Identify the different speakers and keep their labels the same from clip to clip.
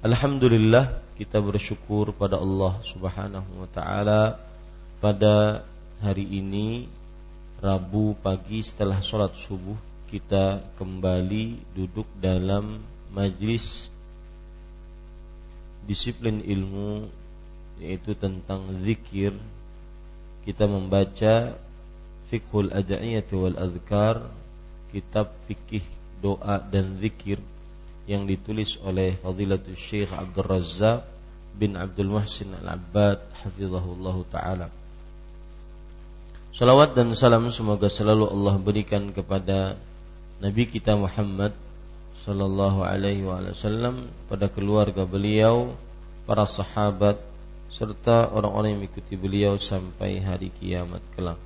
Speaker 1: Alhamdulillah kita bersyukur pada Allah Subhanahu wa taala. Pada hari ini Rabu pagi setelah sholat subuh kita kembali duduk dalam majlis disiplin ilmu yaitu tentang zikir. Kita membaca fiqhul ad'iyati wal azkar kitab fikih doa dan zikir yang ditulis oleh Fadilatul Syekh Abdul Razzaq bin Abdul Muhsin Al-Abbad hafizahullah taala. Salawat dan salam semoga selalu Allah berikan kepada Nabi kita Muhammad sallallahu alaihi wasallam pada keluarga beliau, para sahabat serta orang-orang yang mengikuti beliau sampai hari kiamat kelak.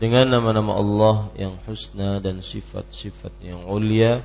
Speaker 1: Dengan nama-nama Allah yang husna dan sifat-sifat yang ulia,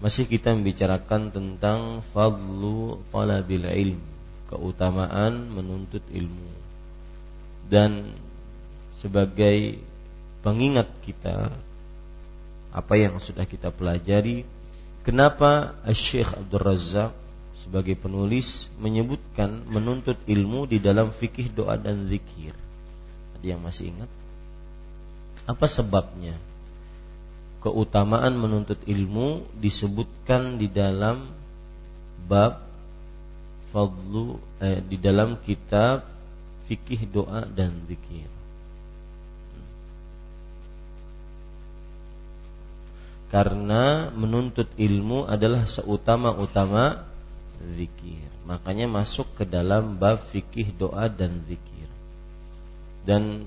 Speaker 1: masih kita membicarakan tentang fadlu talabil ilm, keutamaan menuntut ilmu. Dan sebagai pengingat kita apa yang sudah kita pelajari, kenapa Syekh Abdul Razak sebagai penulis menyebutkan menuntut ilmu di dalam fikih doa dan zikir. Ada yang masih ingat? Apa sebabnya? Keutamaan menuntut ilmu disebutkan di dalam bab fadlu eh, di dalam kitab fikih doa dan zikir. Karena menuntut ilmu adalah seutama-utama zikir. Makanya masuk ke dalam bab fikih doa dan zikir. Dan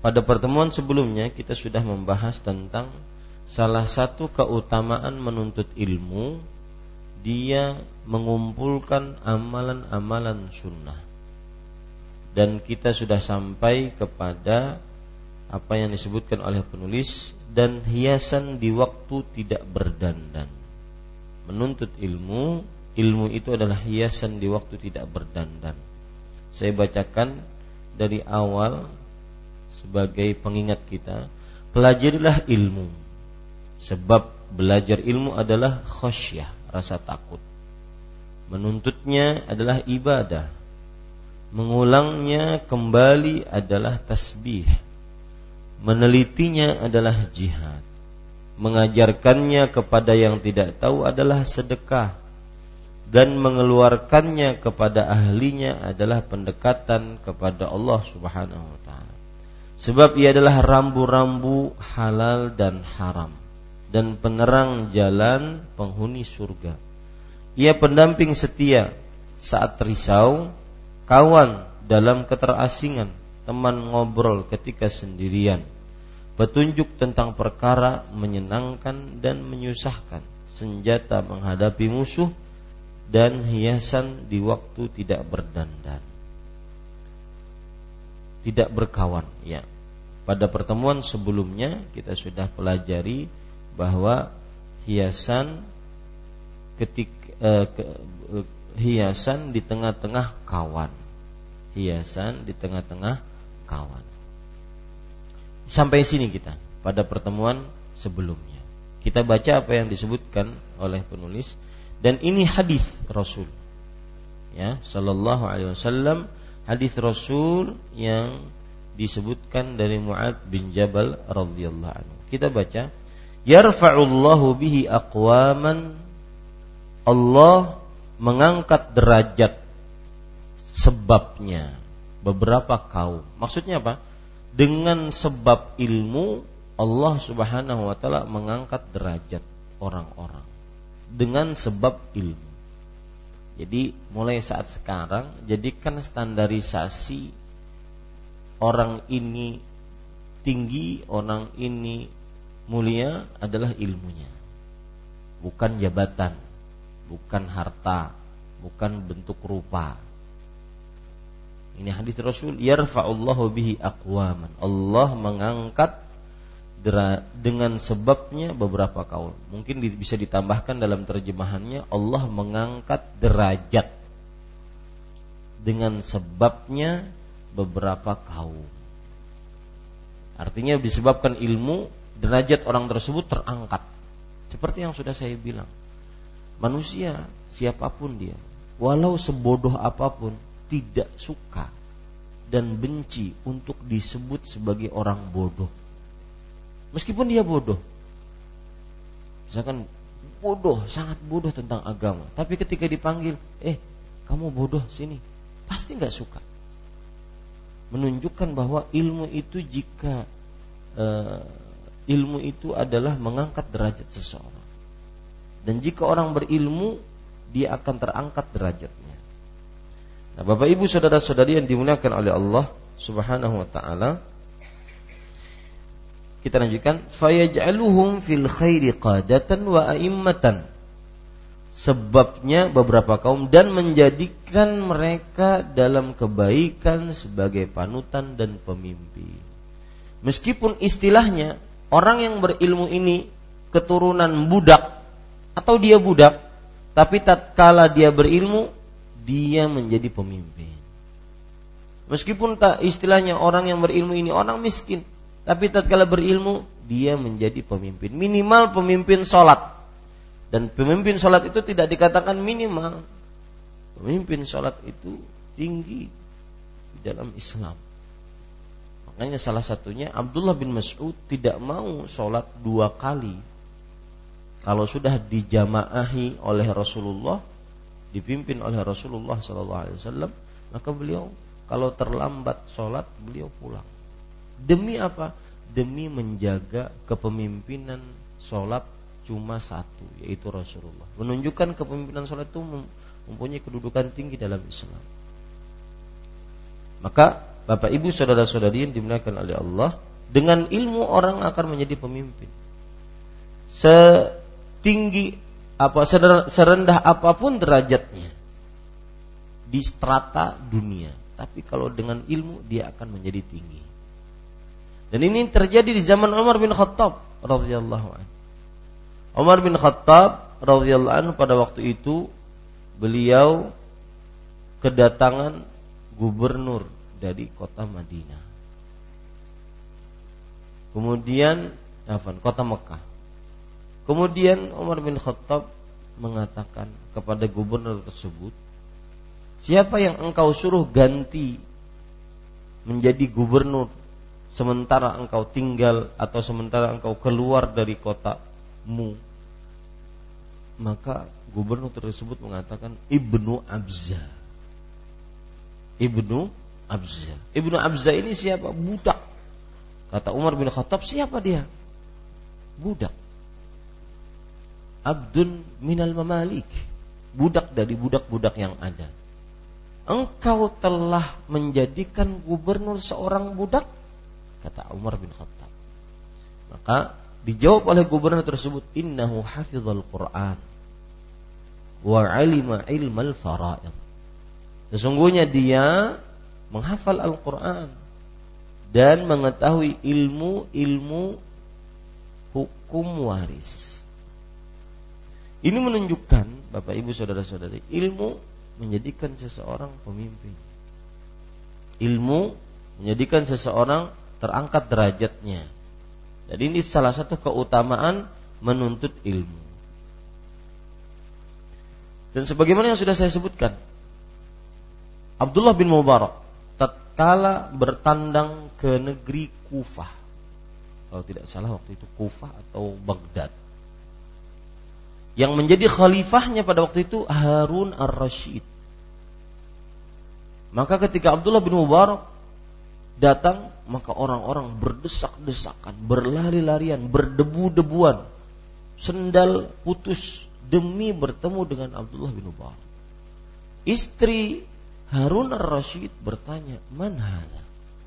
Speaker 1: pada pertemuan sebelumnya kita sudah membahas tentang salah satu keutamaan menuntut ilmu dia mengumpulkan amalan-amalan sunnah. Dan kita sudah sampai kepada apa yang disebutkan oleh penulis dan hiasan di waktu tidak berdandan. Menuntut ilmu ilmu itu adalah hiasan di waktu tidak berdandan. Saya bacakan dari awal sebagai pengingat kita. Pelajarilah ilmu Sebab belajar ilmu adalah khosyah, rasa takut. Menuntutnya adalah ibadah. Mengulangnya kembali adalah tasbih. Menelitinya adalah jihad. mengajarkannya kepada yang tidak tahu adalah sedekah dan mengeluarkannya kepada ahlinya adalah pendekatan kepada Allah Subhanahu wa taala. Sebab ia adalah rambu-rambu halal dan haram dan penerang jalan penghuni surga. Ia pendamping setia saat risau, kawan dalam keterasingan, teman ngobrol ketika sendirian. Petunjuk tentang perkara menyenangkan dan menyusahkan, senjata menghadapi musuh dan hiasan di waktu tidak berdandan. Tidak berkawan, ya. Pada pertemuan sebelumnya kita sudah pelajari bahwa hiasan ketik eh, ke, eh, hiasan di tengah-tengah kawan. Hiasan di tengah-tengah kawan. Sampai sini kita pada pertemuan sebelumnya. Kita baca apa yang disebutkan oleh penulis dan ini hadis Rasul ya sallallahu alaihi wasallam hadis Rasul yang disebutkan dari Muad bin Jabal radhiyallahu anhu kita baca yarfa'ullahu bihi aqwaman. Allah mengangkat derajat sebabnya. Beberapa kaum. Maksudnya apa? Dengan sebab ilmu Allah Subhanahu wa taala mengangkat derajat orang-orang. Dengan sebab ilmu. Jadi mulai saat sekarang jadikan standarisasi orang ini tinggi, orang ini mulia adalah ilmunya. Bukan jabatan, bukan harta, bukan bentuk rupa. Ini hadis Rasul yarfa'ullahu bihi aqwaman. Allah mengangkat dengan sebabnya beberapa kaul. Mungkin bisa ditambahkan dalam terjemahannya Allah mengangkat derajat dengan sebabnya beberapa kaum. Artinya disebabkan ilmu derajat orang tersebut terangkat. Seperti yang sudah saya bilang. Manusia siapa pun dia, walau sebodoh apa pun tidak suka dan benci untuk disebut sebagai orang bodoh Meskipun dia bodoh. Misalkan bodoh, sangat bodoh tentang agama. Tapi ketika dipanggil, eh kamu bodoh sini, pasti nggak suka. Menunjukkan bahwa ilmu itu jika uh, ilmu itu adalah mengangkat derajat seseorang. Dan jika orang berilmu, dia akan terangkat derajatnya. Nah, Bapak Ibu saudara-saudari yang dimuliakan oleh Allah Subhanahu wa taala, kita lanjutkan fayaj'aluhum fil khairi qadatan wa a'immatan. Sebabnya beberapa kaum dan menjadikan mereka dalam kebaikan sebagai panutan dan pemimpin. Meskipun istilahnya orang yang berilmu ini keturunan budak atau dia budak, tapi tatkala dia berilmu dia menjadi pemimpin. Meskipun tak istilahnya orang yang berilmu ini orang miskin, tapi tatkala berilmu dia menjadi pemimpin. Minimal pemimpin sholat. Dan pemimpin sholat itu tidak dikatakan minimal. Pemimpin sholat itu tinggi di dalam Islam. Makanya salah satunya Abdullah bin Mas'ud tidak mau sholat dua kali. Kalau sudah dijamaahi oleh Rasulullah, dipimpin oleh Rasulullah SAW, maka beliau kalau terlambat sholat beliau pulang. Demi apa? Demi menjaga kepemimpinan sholat cuma satu, yaitu Rasulullah. Menunjukkan kepemimpinan sholat itu mempunyai kedudukan tinggi dalam Islam. Maka Bapak Ibu saudara-saudari yang dimuliakan oleh Allah, dengan ilmu orang akan menjadi pemimpin. Setinggi apa serendah apa pun derajatnya di strata dunia, tapi kalau dengan ilmu dia akan menjadi tinggi. Dan ini terjadi di zaman Umar bin Khattab radhiyallahu anhu. Umar bin Khattab radhiyallahu anhu pada waktu itu beliau kedatangan gubernur dari kota Madinah. Kemudian apa? Kota Mekah. Kemudian Umar bin Khattab mengatakan kepada gubernur tersebut, "Siapa yang engkau suruh ganti menjadi gubernur sementara engkau tinggal atau sementara engkau keluar dari kota mu maka gubernur tersebut mengatakan Ibnu Abza. Ibnu Abza. Ibnu Abza ini siapa? Budak. Kata Umar bin Khattab, siapa dia? Budak. Abdun minal mamalik. Budak dari budak-budak yang ada. Engkau telah menjadikan gubernur seorang budak? Kata Umar bin Khattab. Maka dijawab oleh gubernur tersebut, Innahu hafizal Qur'an wa alima ilmal fara'id. Sesungguhnya dia menghafal Al-Qur'an dan mengetahui ilmu-ilmu hukum waris. Ini menunjukkan Bapak Ibu saudara-saudari, ilmu menjadikan seseorang pemimpin. Ilmu menjadikan seseorang terangkat derajatnya. Jadi ini salah satu keutamaan menuntut ilmu. Dan sebagaimana yang sudah saya sebutkan, Abdullah bin Mubarak tatkala bertandang ke negeri Kufah. Kalau tidak salah waktu itu Kufah atau Baghdad. Yang menjadi khalifahnya pada waktu itu Harun ar-Rashid. Maka ketika Abdullah bin Mubarak datang, maka orang-orang berdesak-desakan, berlari-larian, berdebu-debuan. Sendal putus, demi bertemu dengan Abdullah bin Ubay. Istri Harun ar-Rashid bertanya, "Man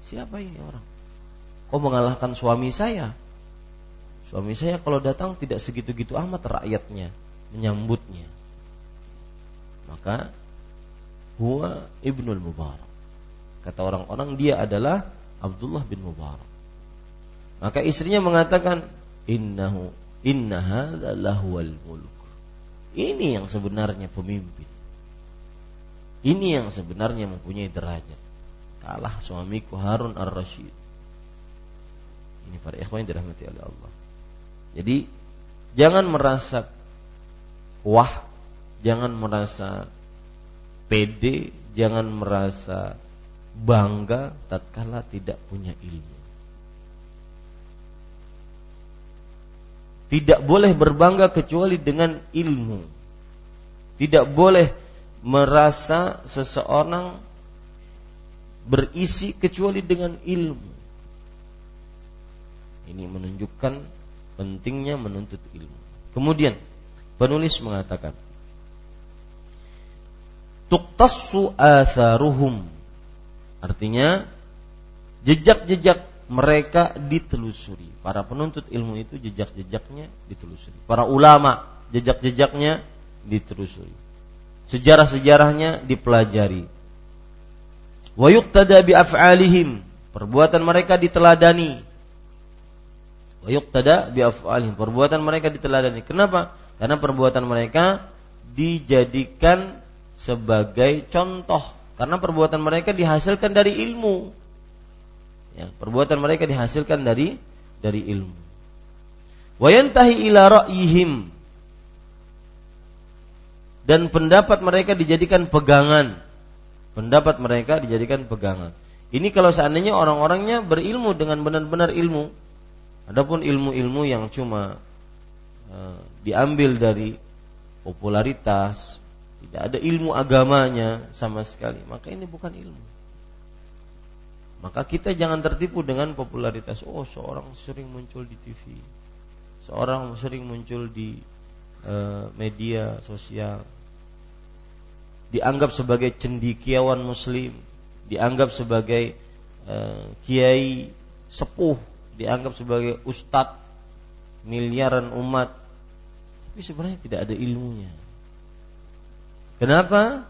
Speaker 1: Siapa ini orang? Kau mengalahkan suami saya?" Suami saya kalau datang tidak segitu-gitu amat rakyatnya menyambutnya. Maka huwa Ibnul Mubarak. Kata orang-orang dia adalah Abdullah bin Mubarak. Maka istrinya mengatakan, "Innahu inna hadza lahuwal mulk." Ini yang sebenarnya pemimpin. Ini yang sebenarnya mempunyai derajat. Kalah suamiku Harun ar-Rashid. Ini para ikhwan yang dirahmati oleh Allah. Jadi jangan merasa wah, jangan merasa pede, jangan merasa bangga tatkala tidak punya ilmu. Tidak boleh berbangga kecuali dengan ilmu. Tidak boleh merasa seseorang berisi kecuali dengan ilmu. Ini menunjukkan pentingnya menuntut ilmu. Kemudian penulis mengatakan Tuktassu atharuhum Artinya jejak-jejak mereka ditelusuri. Para penuntut ilmu itu jejak-jejaknya ditelusuri. Para ulama jejak-jejaknya ditelusuri. Sejarah-sejarahnya dipelajari. Wa yuqtada bi af'alihim. Perbuatan mereka diteladani. Wa yuqtada bi af'alihim. Perbuatan mereka diteladani. Kenapa? Karena perbuatan mereka dijadikan sebagai contoh karena perbuatan mereka dihasilkan dari ilmu Ya, perbuatan mereka dihasilkan dari dari ilmu. Wayantahi ila ra'yihim dan pendapat mereka dijadikan pegangan. Pendapat mereka dijadikan pegangan. Ini kalau seandainya orang-orangnya berilmu dengan benar-benar ilmu. Adapun ilmu-ilmu yang cuma uh, diambil dari popularitas, tidak ada ilmu agamanya sama sekali, maka ini bukan ilmu. Maka kita jangan tertipu dengan popularitas. Oh, seorang sering muncul di TV, seorang sering muncul di media sosial, dianggap sebagai cendikiawan Muslim, dianggap sebagai uh, kiai sepuh, dianggap sebagai ustadz miliaran umat, tapi sebenarnya tidak ada ilmunya. Kenapa?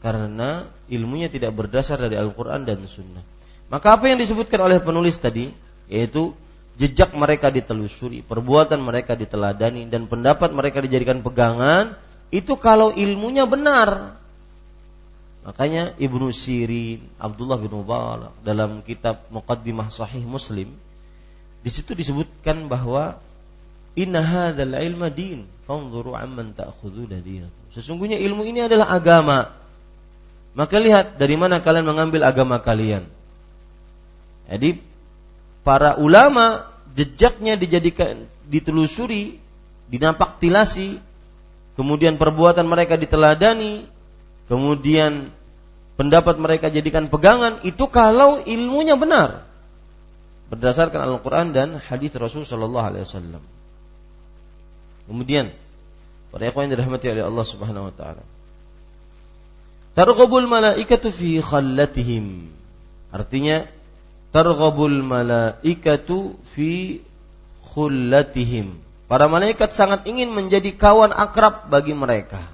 Speaker 1: Karena ilmunya tidak berdasar dari Al-Quran dan Sunnah. Maka apa yang disebutkan oleh penulis tadi yaitu jejak mereka ditelusuri, perbuatan mereka diteladani dan pendapat mereka dijadikan pegangan itu kalau ilmunya benar. Makanya Ibnu Sirin, Abdullah bin Mubarak dalam kitab Muqaddimah Sahih Muslim di situ disebutkan bahwa inna hadzal ilma din fanzuru amman ta'khuduna. Sesungguhnya ilmu ini adalah agama. Maka lihat dari mana kalian mengambil agama kalian. Jadi para ulama jejaknya dijadikan ditelusuri dinampak tilasi, kemudian perbuatan mereka diteladani, kemudian pendapat mereka jadikan pegangan, itu kalau ilmunya benar. Berdasarkan Al-Quran dan hadis Rasul Sallallahu Alaihi Wasallam. Kemudian, para yang dirahmati oleh Allah Subhanahu Wa Taala. Targhabul malaikatu fi khallatihim. Artinya, targhabul malaikatu fi khullatihim. Para malaikat sangat ingin menjadi kawan akrab bagi mereka.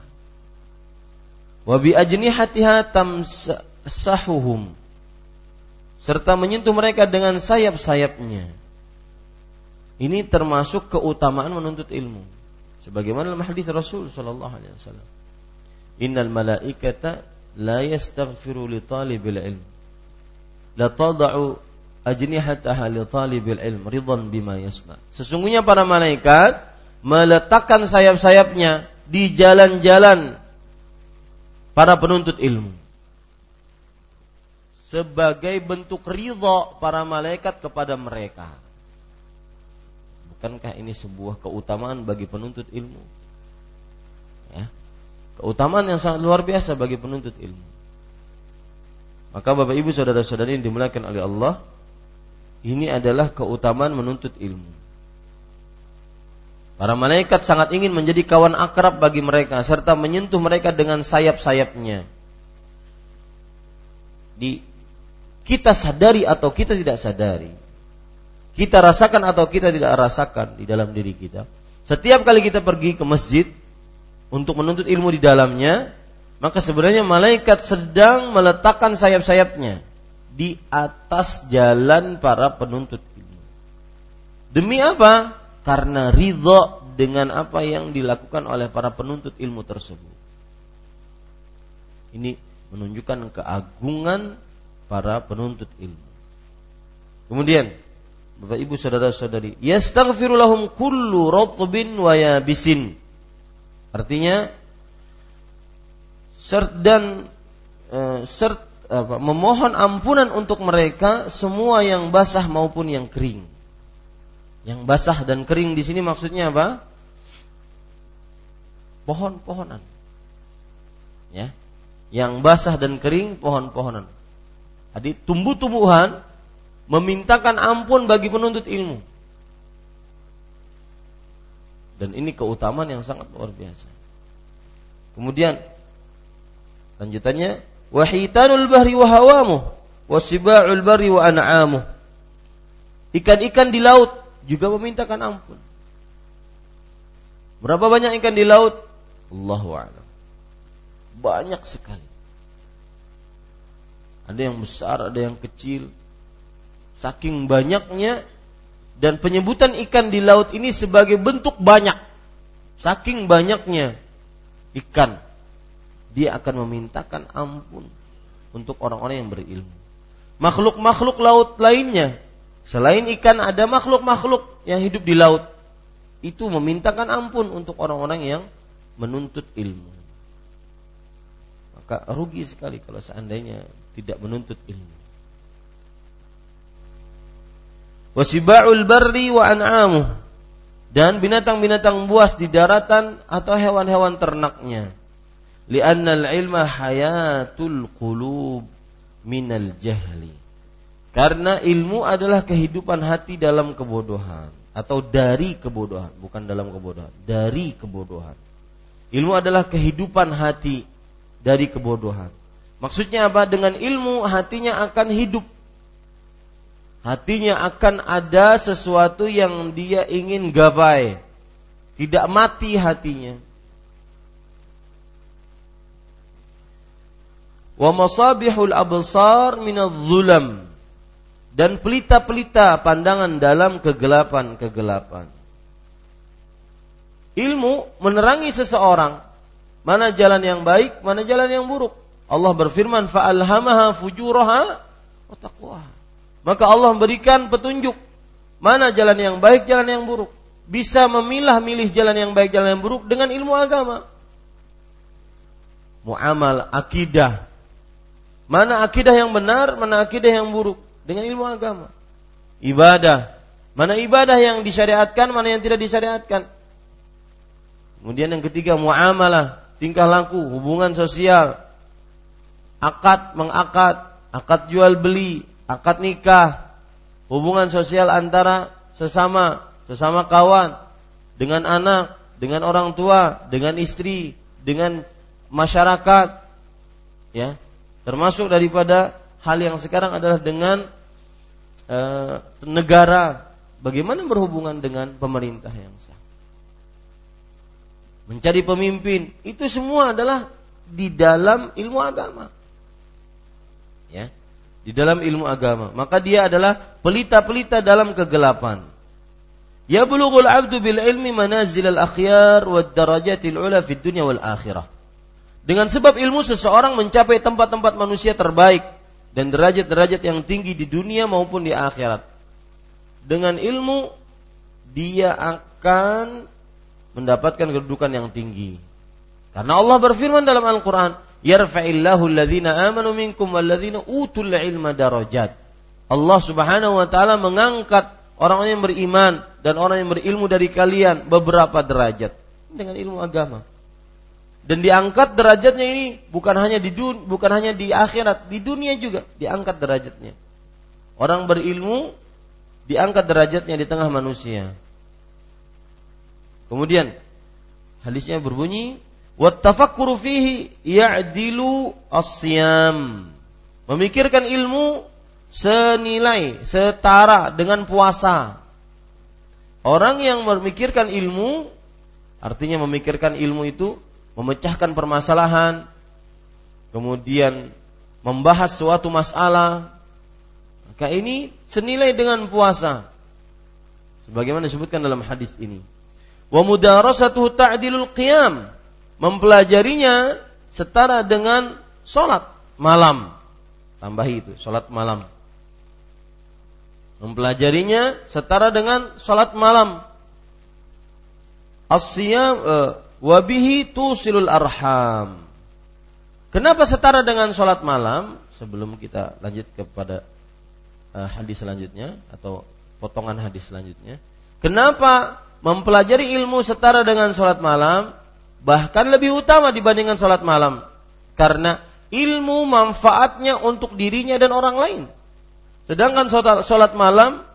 Speaker 1: Wa bi ajnihatiha tamsahuhum serta menyentuh mereka dengan sayap-sayapnya. Ini termasuk keutamaan menuntut ilmu. Sebagaimana dalam hadis Rasul sallallahu alaihi wasallam. Innal malaikata la yastaghfiru li talibil ilm. La ajnihataha li talibil ilm ridan bima yasna. Sesungguhnya para malaikat meletakkan sayap-sayapnya di jalan-jalan para penuntut ilmu sebagai bentuk ridho para malaikat kepada mereka. Bukankah ini sebuah keutamaan bagi penuntut ilmu? Ya. Keutamaan yang sangat luar biasa bagi penuntut ilmu. Maka Bapak Ibu saudara-saudari yang dimuliakan oleh Allah, ini adalah keutamaan menuntut ilmu. Para malaikat sangat ingin menjadi kawan akrab bagi mereka serta menyentuh mereka dengan sayap-sayapnya. Di kita sadari atau kita tidak sadari, kita rasakan atau kita tidak rasakan di dalam diri kita. Setiap kali kita pergi ke masjid untuk menuntut ilmu di dalamnya, maka sebenarnya malaikat sedang meletakkan sayap-sayapnya di atas jalan para penuntut ilmu. Demi apa? Karena ridho dengan apa yang dilakukan oleh para penuntut ilmu tersebut. Ini menunjukkan keagungan para penuntut ilmu. Kemudian Bapak Ibu saudara-saudari, yastaghfiru lahum kullu ratbin wa yabisin. Artinya dan e, apa, memohon ampunan untuk mereka semua yang basah maupun yang kering. Yang basah dan kering di sini maksudnya apa? Pohon-pohonan. Ya. Yang basah dan kering pohon-pohonan. Jadi tumbuh-tumbuhan memintakan ampun bagi penuntut ilmu. Dan ini keutamaan yang sangat luar biasa. Kemudian lanjutannya wahitanul bahri wa hawamu wasiba'ul bari wa an'amu. Ikan-ikan di laut juga memintakan ampun. Berapa banyak ikan di laut? Allahu a'lam. Banyak sekali. Ada yang besar, ada yang kecil. Saking banyaknya dan penyebutan ikan di laut ini sebagai bentuk banyak. Saking banyaknya ikan, dia akan memintakan ampun untuk orang-orang yang berilmu. Makhluk-makhluk laut lainnya, selain ikan ada makhluk-makhluk yang hidup di laut. Itu memintakan ampun untuk orang-orang yang menuntut ilmu. Maka rugi sekali kalau seandainya tidak menuntut ilmu. Wasiba'ul barri wa an'amuh dan binatang-binatang buas di daratan atau hewan-hewan ternaknya. Li'annal ilma hayatul qulub minal jahli. Karena ilmu adalah kehidupan hati dalam kebodohan atau dari kebodohan, bukan dalam kebodohan, dari kebodohan. Ilmu adalah kehidupan hati dari kebodohan. Maksudnya apa? Dengan ilmu hatinya akan hidup. Hatinya akan ada sesuatu yang dia ingin gapai. Tidak mati hatinya. Wa masabihul absar minadh-dhulam dan pelita-pelita pandangan dalam kegelapan-kegelapan. Ilmu menerangi seseorang mana jalan yang baik, mana jalan yang buruk. Allah berfirman fa'alhamaha fujuraha wa taqwaha. Maka Allah memberikan petunjuk mana jalan yang baik, jalan yang buruk. Bisa memilah-milih jalan yang baik, jalan yang buruk dengan ilmu agama. Muamal, akidah. Mana akidah yang benar, mana akidah yang buruk. Dengan ilmu agama. Ibadah, mana ibadah yang disyariatkan, mana yang tidak disyariatkan. Kemudian yang ketiga muamalah, tingkah laku, hubungan sosial, akad mengakad, akad jual beli, akad nikah, hubungan sosial antara sesama, sesama kawan, dengan anak, dengan orang tua, dengan istri, dengan masyarakat, ya, termasuk daripada hal yang sekarang adalah dengan e, negara, bagaimana berhubungan dengan pemerintah yang sah mencari pemimpin, itu semua adalah di dalam ilmu agama. Ya. Di dalam ilmu agama, maka dia adalah pelita-pelita dalam kegelapan. Ya bulughul 'abdu bil ilmi manazil al akhyar wa darajatil ula fid dunya wal akhirah. Dengan sebab ilmu seseorang mencapai tempat-tempat manusia terbaik dan derajat-derajat yang tinggi di dunia maupun di akhirat. Dengan ilmu dia akan mendapatkan kedudukan yang tinggi. Karena Allah berfirman dalam Al-Quran, Yarfa'illahu alladhina amanu minkum walladhina utul ilma darajat. Allah subhanahu wa ta'ala mengangkat orang-orang yang beriman dan orang yang berilmu dari kalian beberapa derajat. Dengan ilmu agama. Dan diangkat derajatnya ini bukan hanya di dun, bukan hanya di akhirat, di dunia juga diangkat derajatnya. Orang berilmu diangkat derajatnya di tengah manusia. Kemudian hadisnya berbunyi wattafakkuru fihi ya'dilu as-siyam. Memikirkan ilmu senilai, setara dengan puasa. Orang yang memikirkan ilmu artinya memikirkan ilmu itu memecahkan permasalahan, kemudian membahas suatu masalah, maka ini senilai dengan puasa. Sebagaimana disebutkan dalam hadis ini. Wa mudarasatuhu ta'dilul qiyam. Mempelajarinya setara dengan sholat malam. Tambahi itu sholat malam. Mempelajarinya setara dengan sholat malam. Asyam uh, wabihi tusilul arham kenapa setara dengan sholat malam sebelum kita lanjut kepada uh, hadis selanjutnya atau potongan hadis selanjutnya kenapa mempelajari ilmu setara dengan sholat malam, bahkan lebih utama dibandingkan sholat malam. Karena ilmu manfaatnya untuk dirinya dan orang lain. Sedangkan sholat malam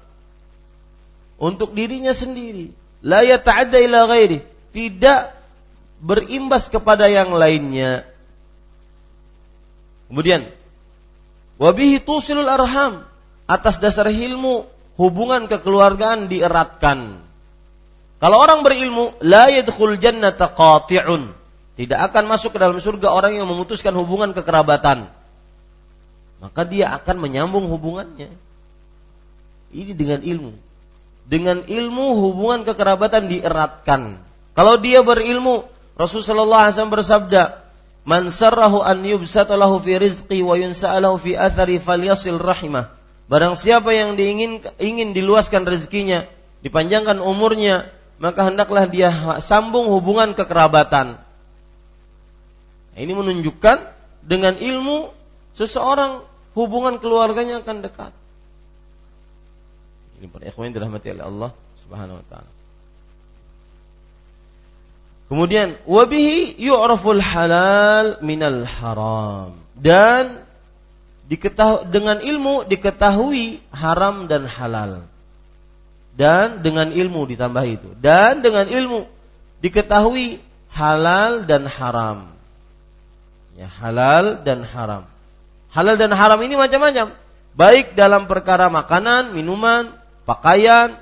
Speaker 1: untuk dirinya sendiri. La ila ghairi. Tidak berimbas kepada yang lainnya. Kemudian, wabihi tusilul arham. Atas dasar ilmu, hubungan kekeluargaan dieratkan. Kalau orang berilmu, la yadkhul jannata qati'un. Tidak akan masuk ke dalam surga orang yang memutuskan hubungan kekerabatan. Maka dia akan menyambung hubungannya. Ini dengan ilmu. Dengan ilmu hubungan kekerabatan dieratkan. Kalau dia berilmu, Rasulullah SAW bersabda, Man sarrahu an yubsata lahu fi rizqi wa yunsa'alahu fi athari falyasil rahimah. Barang siapa yang diingin ingin diluaskan rezekinya, dipanjangkan umurnya, maka hendaklah dia sambung hubungan kekerabatan. Nah, ini menunjukkan dengan ilmu seseorang hubungan keluarganya akan dekat. Ini para ikhwan dirahmati oleh Allah Subhanahu wa taala. Kemudian wabihi yu'raful halal minal haram. Dan diketahui dengan ilmu diketahui haram dan halal. Dan dengan ilmu ditambah itu. Dan dengan ilmu diketahui halal dan haram. Ya halal dan haram. Halal dan haram ini macam-macam. Baik dalam perkara makanan minuman pakaian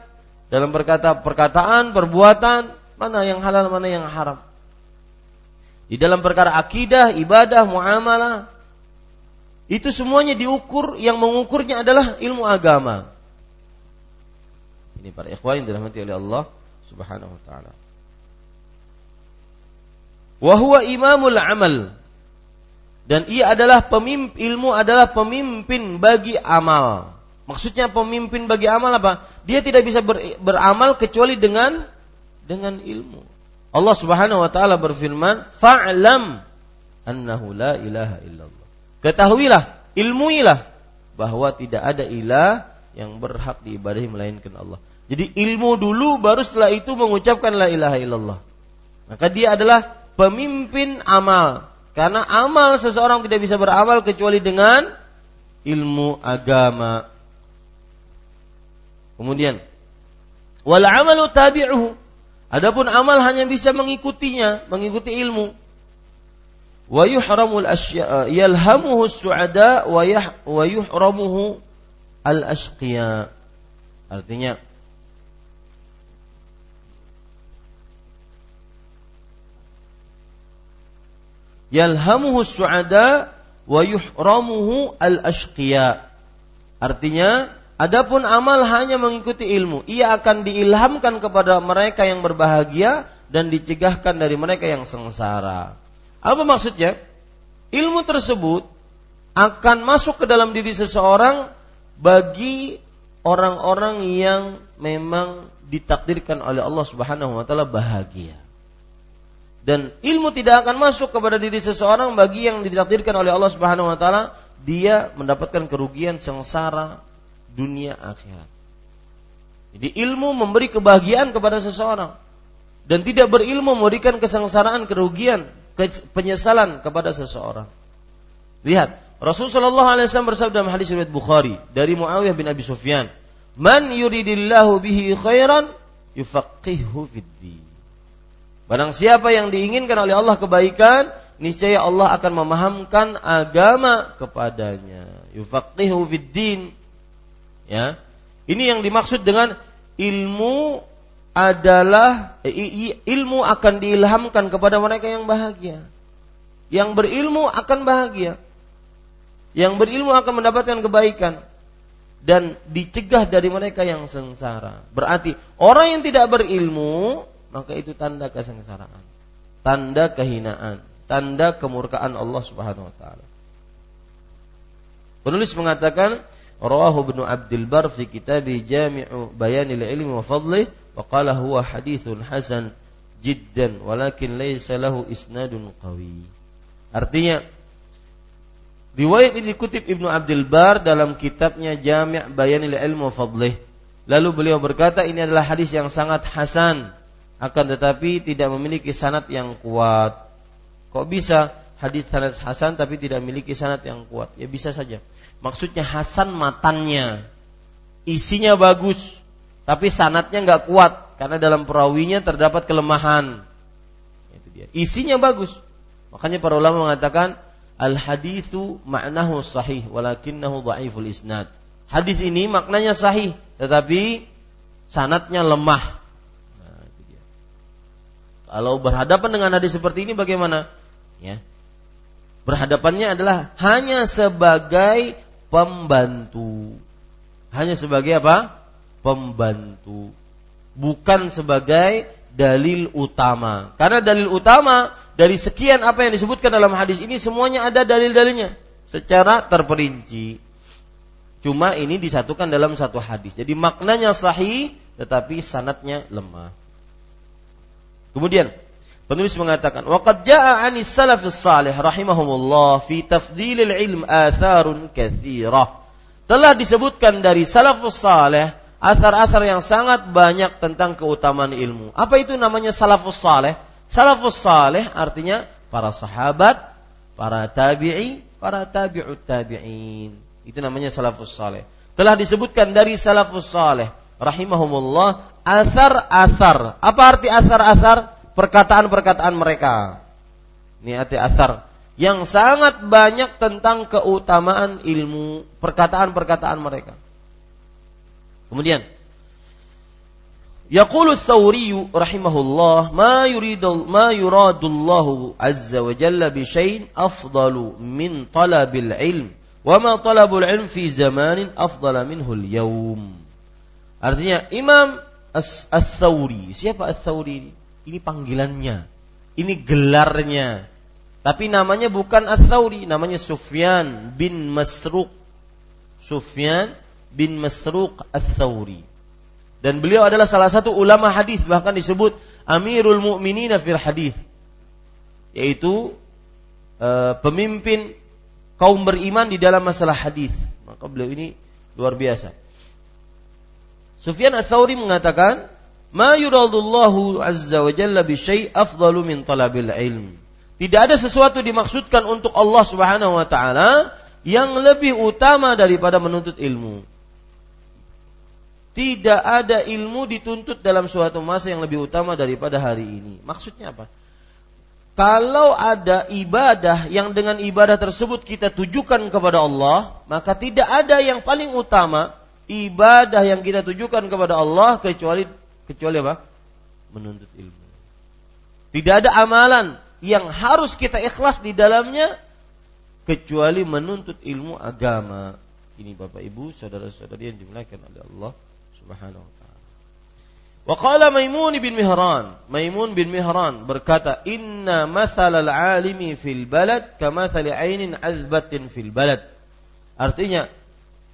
Speaker 1: dalam perkata perkataan perbuatan mana yang halal mana yang haram di dalam perkara akidah ibadah muamalah itu semuanya diukur yang mengukurnya adalah ilmu agama ini para ikhwan yang dirahmati oleh Allah Subhanahu wa taala. Wa huwa imamul amal. Dan ia adalah pemimpin ilmu adalah pemimpin bagi amal. Maksudnya pemimpin bagi amal apa? Dia tidak bisa ber, beramal kecuali dengan dengan ilmu. Allah Subhanahu wa taala berfirman, "Fa'lam annahu la ilaha illallah." Ketahuilah, ilmuilah bahwa tidak ada ilah yang berhak diibadahi melainkan Allah. Jadi ilmu dulu baru setelah itu mengucapkan la ilaha illallah. Maka dia adalah pemimpin amal. Karena amal seseorang tidak bisa beramal kecuali dengan ilmu agama. Kemudian wal amalu tabi'uhu. Adapun amal hanya bisa mengikutinya, mengikuti ilmu. Wa yuhramul asya yalhamuhu su'ada wa yuhramuhu al ashqiya. Artinya yalhamuhu su'ada wa yuhramuhu al-ashqiya. Artinya, adapun amal hanya mengikuti ilmu. Ia akan diilhamkan kepada mereka yang berbahagia dan dicegahkan dari mereka yang sengsara. Apa maksudnya? Ilmu tersebut akan masuk ke dalam diri seseorang bagi orang-orang yang memang ditakdirkan oleh Allah Subhanahu wa taala bahagia dan ilmu tidak akan masuk kepada diri seseorang bagi yang ditakdirkan oleh Allah Subhanahu wa taala dia mendapatkan kerugian sengsara dunia akhirat. Jadi ilmu memberi kebahagiaan kepada seseorang dan tidak berilmu memberikan kesengsaraan, kerugian, penyesalan kepada seseorang. Lihat, Rasulullah SAW bersabda dalam hadis riwayat Bukhari dari Muawiyah bin Abi Sufyan, "Man yuridillahu bihi khairan yufaqihu fid din." Barang siapa yang diinginkan oleh Allah kebaikan, niscaya Allah akan memahamkan agama kepadanya. Yufaqihu fid din. Ya. Ini yang dimaksud dengan ilmu adalah ilmu akan diilhamkan kepada mereka yang bahagia. Yang berilmu akan bahagia. Yang berilmu akan mendapatkan kebaikan dan dicegah dari mereka yang sengsara. Berarti orang yang tidak berilmu maka itu tanda kesengsaraan, tanda kehinaan, tanda kemurkaan Allah Subhanahu wa taala. Penulis mengatakan Rawahu Ibnu Abdul Bar fi kitab Jami'u Bayanil Ilmi wa Fadlih wa qala huwa hadithun hasan jiddan walakin laysa lahu isnadun qawi. Artinya riwayat ini dikutip Ibnu Abdul Bar dalam kitabnya Jami' Bayanil Ilmi wa Fadlih. Lalu beliau berkata ini adalah hadis yang sangat hasan akan tetapi tidak memiliki sanat yang kuat. Kok bisa hadis sanat hasan tapi tidak memiliki sanat yang kuat? Ya bisa saja. Maksudnya hasan matannya, isinya bagus, tapi sanatnya nggak kuat karena dalam perawinya terdapat kelemahan. Isinya bagus. Makanya para ulama mengatakan al hadithu maknahu sahih walakinnahu dhaiful isnad. Hadis ini maknanya sahih tetapi sanatnya lemah kalau berhadapan dengan hadis seperti ini bagaimana? Ya. Berhadapannya adalah hanya sebagai pembantu. Hanya sebagai apa? Pembantu. Bukan sebagai dalil utama. Karena dalil utama dari sekian apa yang disebutkan dalam hadis ini semuanya ada dalil-dalilnya secara terperinci. Cuma ini disatukan dalam satu hadis. Jadi maknanya sahih tetapi sanatnya lemah. Kemudian penulis mengatakan, "Waqad jaa 'anis salafis salih rahimahumullah fi tafdilil ilm atharun katsirah." Telah disebutkan dari salafus salih asar-asar yang sangat banyak tentang keutamaan ilmu. Apa itu namanya salafus salih? Salafus salih artinya para sahabat, para tabi'i, para tabi'ut tabi'in. Itu namanya salafus salih. Telah disebutkan dari salafus salih rahimahumullah asar-asar. Apa arti asar-asar? Perkataan-perkataan mereka. Ini arti asar. Yang sangat banyak tentang keutamaan ilmu, perkataan-perkataan mereka. Kemudian, Yaqulu Thawri rahimahullah ma yuridul ma yuradullahu azza wa jalla bi syai'in afdalu min talabil ilm wa ma talabul ilm fi zamanin afdala minhu al-yawm. Artinya Imam As-Thawri. Siapa As-Thawri ini? Ini panggilannya. Ini gelarnya. Tapi namanya bukan As-Thawri, namanya Sufyan bin Masruq. Sufyan bin Masruq As-Thawri. Dan beliau adalah salah satu ulama hadis bahkan disebut Amirul Mukminin fil hadis. Yaitu e, pemimpin kaum beriman di dalam masalah hadis. Maka beliau ini luar biasa. Sufyan ats-Tsauri mengatakan, ma yuradullahu azza wa jalla bi afdalu min talabil ilm. Tidak ada sesuatu dimaksudkan untuk Allah Subhanahu wa taala yang lebih utama daripada menuntut ilmu. Tidak ada ilmu dituntut dalam suatu masa yang lebih utama daripada hari ini. Maksudnya apa? Kalau ada ibadah yang dengan ibadah tersebut kita tujukan kepada Allah, maka tidak ada yang paling utama ibadah yang kita tujukan kepada Allah kecuali kecuali apa? Menuntut ilmu. Tidak ada amalan yang harus kita ikhlas di dalamnya kecuali menuntut ilmu agama. Ini Bapak Ibu, saudara-saudari yang dimuliakan oleh Allah Subhanahu wa taala. Wa qala Maimun bin Mihran, Maimun bin Mihran berkata, "Inna mathalal alimi fil balad kamathali ainin azbatin fil balad." Artinya,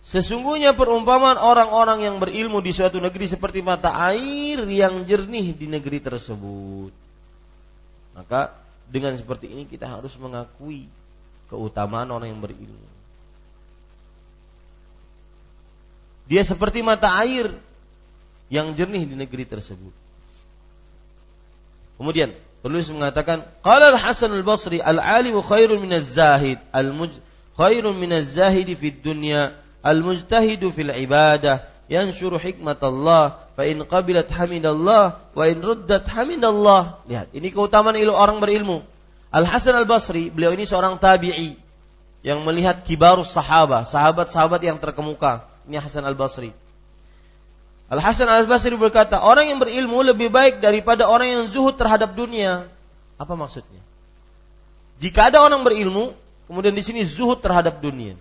Speaker 1: Sesungguhnya perumpamaan orang-orang yang berilmu di suatu negeri seperti mata air yang jernih di negeri tersebut. Maka dengan seperti ini kita harus mengakui keutamaan orang yang berilmu. Dia seperti mata air yang jernih di negeri tersebut. Kemudian penulis mengatakan, qala al-Hasan al-Basri al-alimu khairun min az-zahid, al-muj khairun min az-zahid fid dunya Al-mujtahidu fil ibadah yanshuru hikmatallah fa in qabilat hamidallah wa in ruddat hamidallah. Lihat, ini keutamaan ilmu orang berilmu. Al Hasan Al Basri, beliau ini seorang tabi'i yang melihat kibarus sahabat, sahabat-sahabat yang terkemuka. Ini Hasan Al Basri. Al Hasan Al Basri berkata, orang yang berilmu lebih baik daripada orang yang zuhud terhadap dunia. Apa maksudnya? Jika ada orang berilmu, kemudian di sini zuhud terhadap dunia.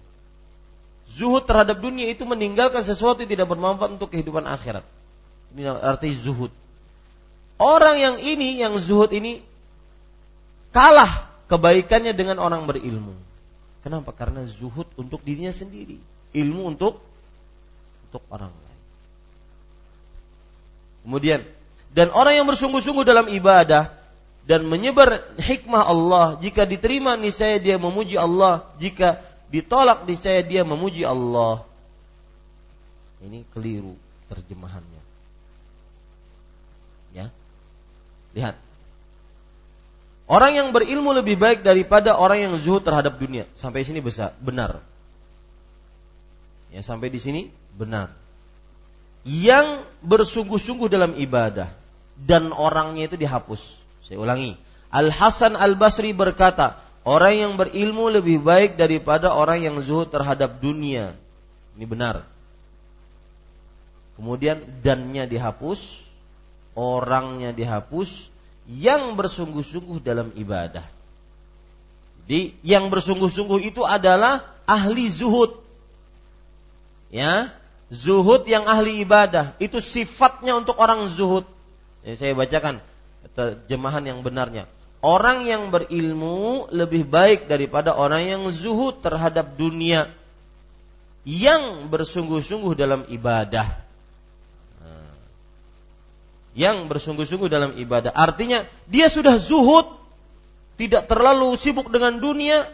Speaker 1: Zuhud terhadap dunia itu meninggalkan sesuatu yang tidak bermanfaat untuk kehidupan akhirat. Ini arti zuhud. Orang yang ini, yang zuhud ini kalah kebaikannya dengan orang berilmu. Kenapa? Karena zuhud untuk dirinya sendiri, ilmu untuk untuk orang lain. Kemudian, dan orang yang bersungguh-sungguh dalam ibadah dan menyebar hikmah Allah, jika diterima niscaya dia memuji Allah, jika ditolak niscaya dia memuji Allah. Ini keliru terjemahannya. Ya. Lihat. Orang yang berilmu lebih baik daripada orang yang zuhud terhadap dunia. Sampai sini besar, benar. Ya, sampai di sini benar. Yang bersungguh-sungguh dalam ibadah dan orangnya itu dihapus. Saya ulangi. Al Hasan Al Basri berkata, Orang yang berilmu lebih baik daripada orang yang zuhud terhadap dunia. Ini benar. Kemudian dannya dihapus, orangnya dihapus, yang bersungguh-sungguh dalam ibadah. Jadi yang bersungguh-sungguh itu adalah ahli zuhud. Ya, zuhud yang ahli ibadah itu sifatnya untuk orang zuhud. Ya, saya bacakan terjemahan yang benarnya orang yang berilmu lebih baik daripada orang yang zuhud terhadap dunia yang bersungguh-sungguh dalam ibadah. Yang bersungguh-sungguh dalam ibadah. Artinya dia sudah zuhud, tidak terlalu sibuk dengan dunia,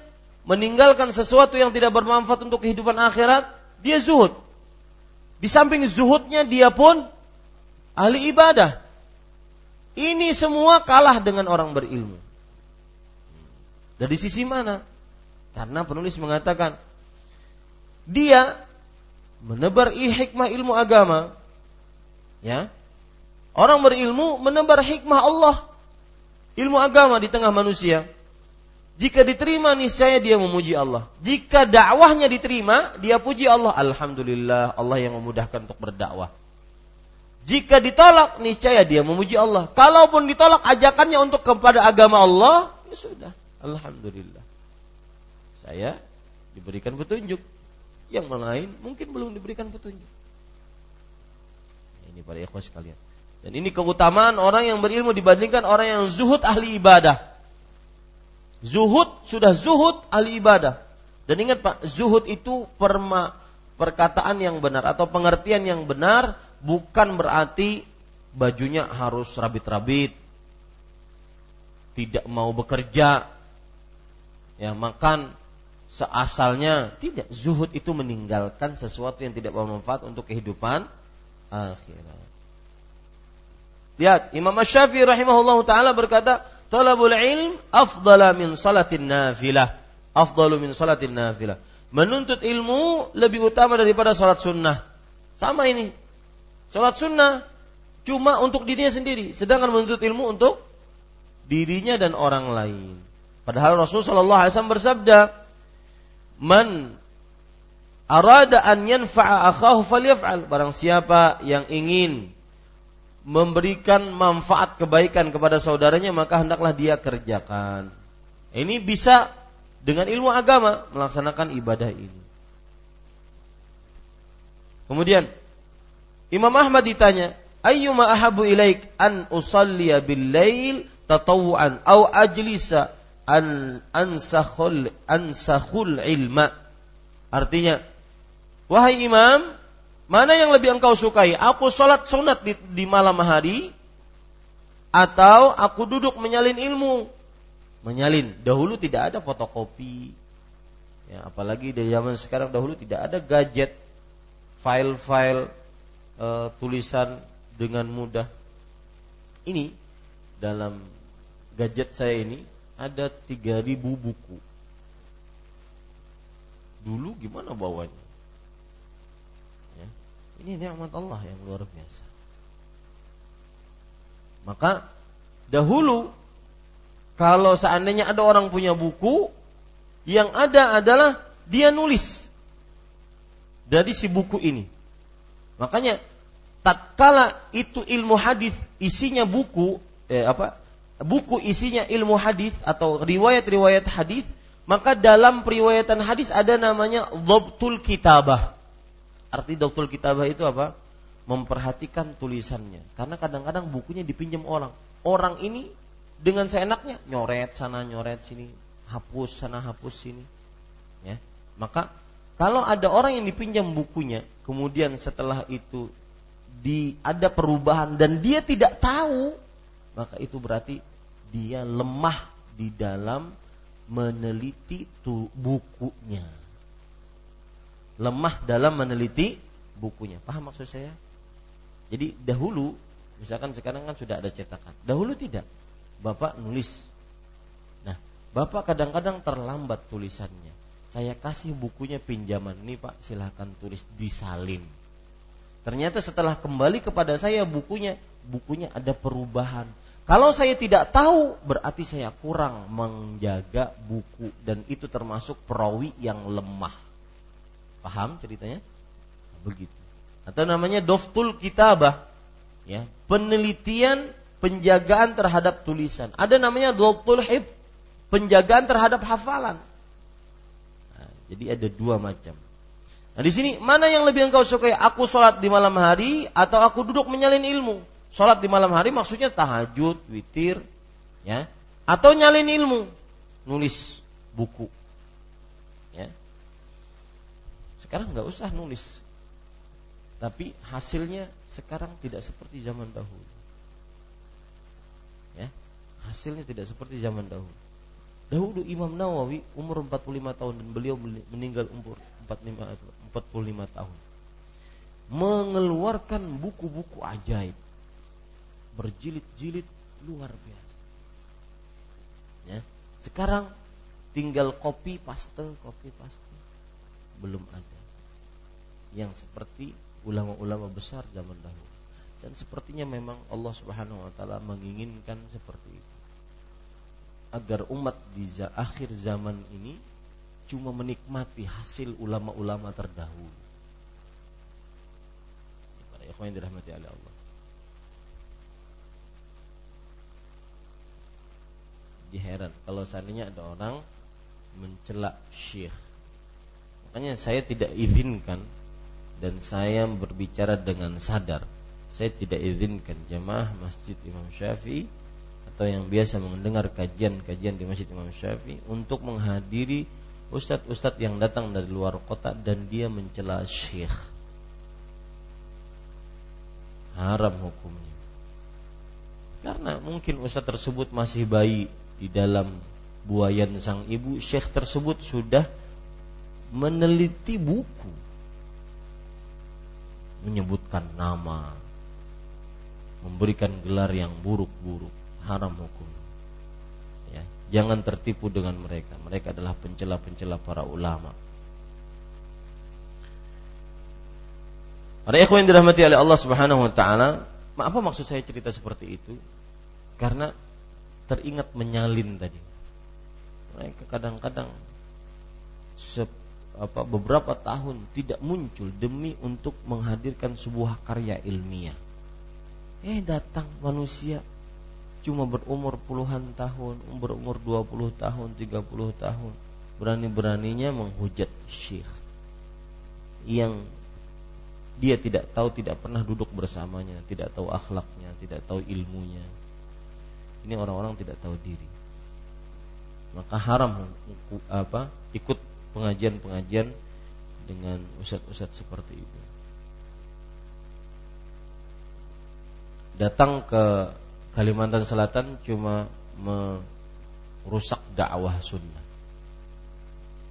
Speaker 1: meninggalkan sesuatu yang tidak bermanfaat untuk kehidupan akhirat, dia zuhud. Di samping zuhudnya dia pun ahli ibadah. Ini semua kalah dengan orang berilmu. Dari sisi mana? Karena penulis mengatakan dia menebar hikmah ilmu agama. Ya. Orang berilmu menebar hikmah Allah, ilmu agama di tengah manusia. Jika diterima niscaya dia memuji Allah. Jika dakwahnya diterima, dia puji Allah. Alhamdulillah Allah yang memudahkan untuk berdakwah. Jika ditolak, niscaya dia memuji Allah. Kalaupun ditolak ajakannya untuk kepada agama Allah, ya sudah. Alhamdulillah. Saya diberikan petunjuk. Yang lain mungkin belum diberikan petunjuk. Ini para ikhwas sekalian. Dan ini keutamaan orang yang berilmu dibandingkan orang yang zuhud ahli ibadah. Zuhud sudah zuhud ahli ibadah. Dan ingat Pak, zuhud itu perma, perkataan yang benar atau pengertian yang benar bukan berarti bajunya harus rabit-rabit, tidak mau bekerja, ya makan seasalnya tidak zuhud itu meninggalkan sesuatu yang tidak bermanfaat untuk kehidupan akhirat. Lihat, Imam Syafi'i rahimahullah taala berkata, "Talabul ilm afdala min salatin nafilah." Afdalu min salatin nafilah. Menuntut ilmu lebih utama daripada salat sunnah. Sama ini. Salat sunnah cuma untuk dirinya sendiri, sedangkan menuntut ilmu untuk dirinya dan orang lain. Padahal Rasulullah sallallahu alaihi wasallam bersabda, "Man arada an yanfa'a akhahu falyaf'al." Barang siapa yang ingin memberikan manfaat kebaikan kepada saudaranya maka hendaklah dia kerjakan. Ini bisa dengan ilmu agama melaksanakan ibadah ini. Kemudian Imam Ahmad ditanya, "Ayyuma ahabu ilaik an usalliya bil lail tatawuan au ajlisa an ansakhul ansakhul ilma?" Artinya, wahai imam, Mana yang lebih engkau sukai? Aku sholat sunat di, di malam hari atau aku duduk menyalin ilmu? Menyalin. Dahulu tidak ada fotokopi. Ya, apalagi di zaman sekarang dahulu tidak ada gadget, file-file e, tulisan dengan mudah. Ini dalam gadget saya ini ada 3000 buku. Dulu gimana bawanya? Ini nikmat Allah yang luar biasa. Maka dahulu kalau seandainya ada orang punya buku, yang ada adalah dia nulis dari si buku ini. Makanya tatkala itu ilmu hadis isinya buku eh, apa? Buku isinya ilmu hadis atau riwayat-riwayat hadis, maka dalam periwayatan hadis ada namanya dhabtul kitabah. Arti dokter kitabah itu apa? Memperhatikan tulisannya. Karena kadang-kadang bukunya dipinjam orang. Orang ini dengan seenaknya nyoret sana nyoret sini, hapus sana hapus sini. Ya. Maka kalau ada orang yang dipinjam bukunya, kemudian setelah itu di ada perubahan dan dia tidak tahu, maka itu berarti dia lemah di dalam meneliti tu bukunya lemah dalam meneliti bukunya. Paham maksud saya? Jadi dahulu, misalkan sekarang kan sudah ada cetakan. Dahulu tidak. Bapak nulis. Nah, Bapak kadang-kadang terlambat tulisannya. Saya kasih bukunya pinjaman. Ini Pak, silahkan tulis disalin. Ternyata setelah kembali kepada saya bukunya, bukunya ada perubahan. Kalau saya tidak tahu, berarti saya kurang menjaga buku dan itu termasuk perawi yang lemah. Paham ceritanya? Begitu. Atau namanya doftul kitabah. Ya, penelitian penjagaan terhadap tulisan. Ada namanya doftul hib, penjagaan terhadap hafalan. Jadi ada dua macam. Nah di sini mana yang lebih engkau sukai? Aku sholat di malam hari atau aku duduk menyalin ilmu? Sholat di malam hari maksudnya tahajud, witir, ya, atau nyalin ilmu, nulis buku. Sekarang nggak usah nulis. Tapi hasilnya sekarang tidak seperti zaman dahulu. Ya, hasilnya tidak seperti zaman dahulu. Dahulu Imam Nawawi umur 45 tahun dan beliau meninggal umur 45 45 tahun. Mengeluarkan buku-buku ajaib. Berjilid-jilid luar biasa. Ya. Sekarang tinggal kopi paste, kopi paste. Belum ada yang seperti ulama-ulama besar zaman dahulu. Dan sepertinya memang Allah Subhanahu wa taala menginginkan seperti itu. Agar umat di akhir zaman ini cuma menikmati hasil ulama-ulama terdahulu. Para ikhwan dirahmati oleh Allah. Jadi kalau seandainya ada orang mencela syekh. Makanya saya tidak izinkan dan saya berbicara dengan sadar. Saya tidak izinkan jemaah Masjid Imam Syafi'i atau yang biasa mendengar kajian-kajian di Masjid Imam Syafi'i untuk menghadiri ustadz-ustadz yang datang dari luar kota dan dia mencela syekh. Haram hukumnya. Karena mungkin ustadz tersebut masih bayi di dalam buayan sang ibu, syekh tersebut sudah meneliti buku menyebutkan nama memberikan gelar yang buruk-buruk, haram hukum. Ya, jangan tertipu dengan mereka. Mereka adalah pencela-pencela para ulama. Para ikhwan yang dirahmati oleh Allah Subhanahu wa taala, apa maksud saya cerita seperti itu? Karena teringat menyalin tadi. Mereka kadang-kadang apa beberapa tahun tidak muncul demi untuk menghadirkan sebuah karya ilmiah. Eh datang manusia cuma berumur puluhan tahun, berumur 20 tahun, 30 tahun, berani-beraninya menghujat syekh yang dia tidak tahu, tidak pernah duduk bersamanya, tidak tahu akhlaknya, tidak tahu ilmunya. Ini orang-orang tidak tahu diri. Maka haram apa ikut pengajian-pengajian dengan ustadz-ustadz seperti itu. Datang ke Kalimantan Selatan cuma merusak dakwah sunnah.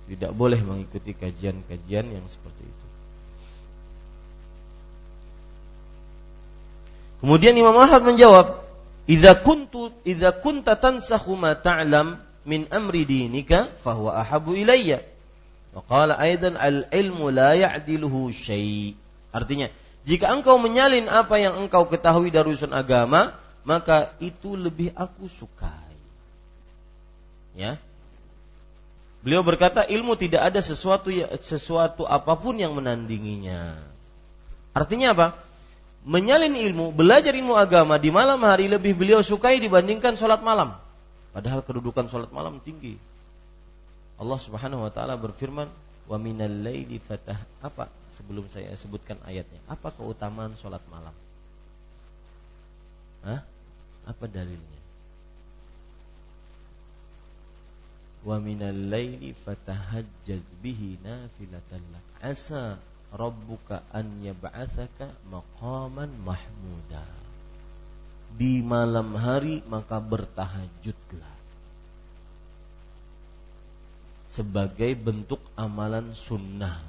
Speaker 1: Tidak boleh mengikuti kajian-kajian yang seperti itu. Kemudian Imam Ahmad menjawab, "Idza kuntu idza kunta tansakhu ma ta'lam min amri dinika fahuwa ahabu ilayya." Wa qala aidan al-ilmu la ya'diluhu syai'. Artinya, jika engkau menyalin apa yang engkau ketahui dari urusan agama, maka itu lebih aku sukai. Ya. Beliau berkata ilmu tidak ada sesuatu ya, sesuatu apa pun yang menandinginya. Artinya apa? menyalin ilmu, belajar ilmu agama di malam hari lebih beliau sukai dibandingkan sholat malam. Padahal kedudukan sholat malam tinggi. Allah Subhanahu wa taala berfirman, "Wa minal laili fatah." Apa sebelum saya sebutkan ayatnya? Apa keutamaan sholat malam? Hah? Apa dalilnya? Wa minal laili fatahajjad bihi nafilatan lak. Asa rabbuka an yab'atsaka maqaman mahmuda. Di malam hari maka bertahajudlah. Sebagai bentuk amalan sunnah.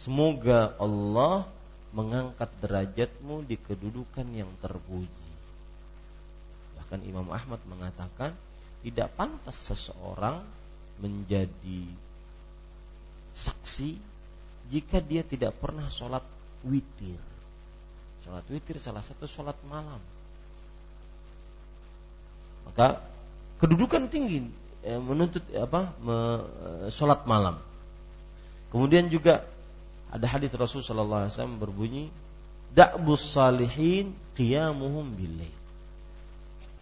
Speaker 1: Semoga Allah mengangkat derajatmu di kedudukan yang terpuji. Bahkan Imam Ahmad mengatakan tidak pantas seseorang menjadi saksi jika dia tidak pernah sholat witir. Sholat witir salah satu sholat malam. Maka kedudukan tinggi eh, menuntut apa me, eh, sholat malam. Kemudian juga ada hadis Rasul Shallallahu Alaihi Wasallam berbunyi, "Da'bus salihin qiyamuhum billail."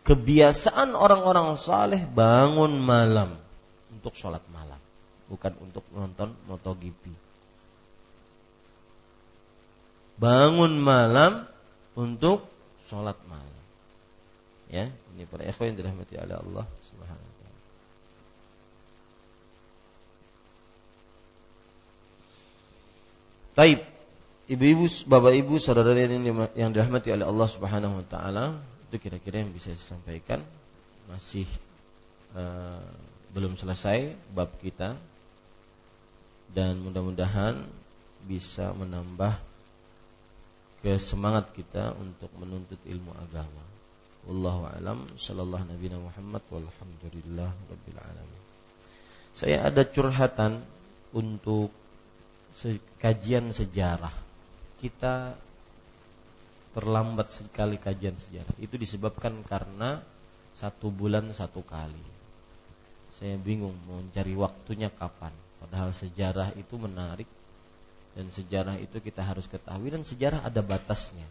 Speaker 1: Kebiasaan orang-orang saleh bangun malam untuk sholat malam, bukan untuk nonton MotoGP bangun malam untuk sholat malam. Ya, ini para ikhwan yang dirahmati oleh Allah Subhanahu wa taala. Taib. Ibu-ibu, bapak ibu, saudara yang dirahmati oleh Allah Subhanahu wa taala, itu kira-kira yang bisa saya sampaikan. Masih uh, belum selesai bab kita dan mudah-mudahan bisa menambah ke semangat kita untuk menuntut ilmu agama. Wallahu alam sallallahu nabi Muhammad walhamdulillah rabbil alamin. Saya ada curhatan untuk kajian sejarah. Kita terlambat sekali kajian sejarah. Itu disebabkan karena satu bulan satu kali. Saya bingung mau mencari waktunya kapan. Padahal sejarah itu menarik dan sejarah itu kita harus ketahui dan sejarah ada batasnya.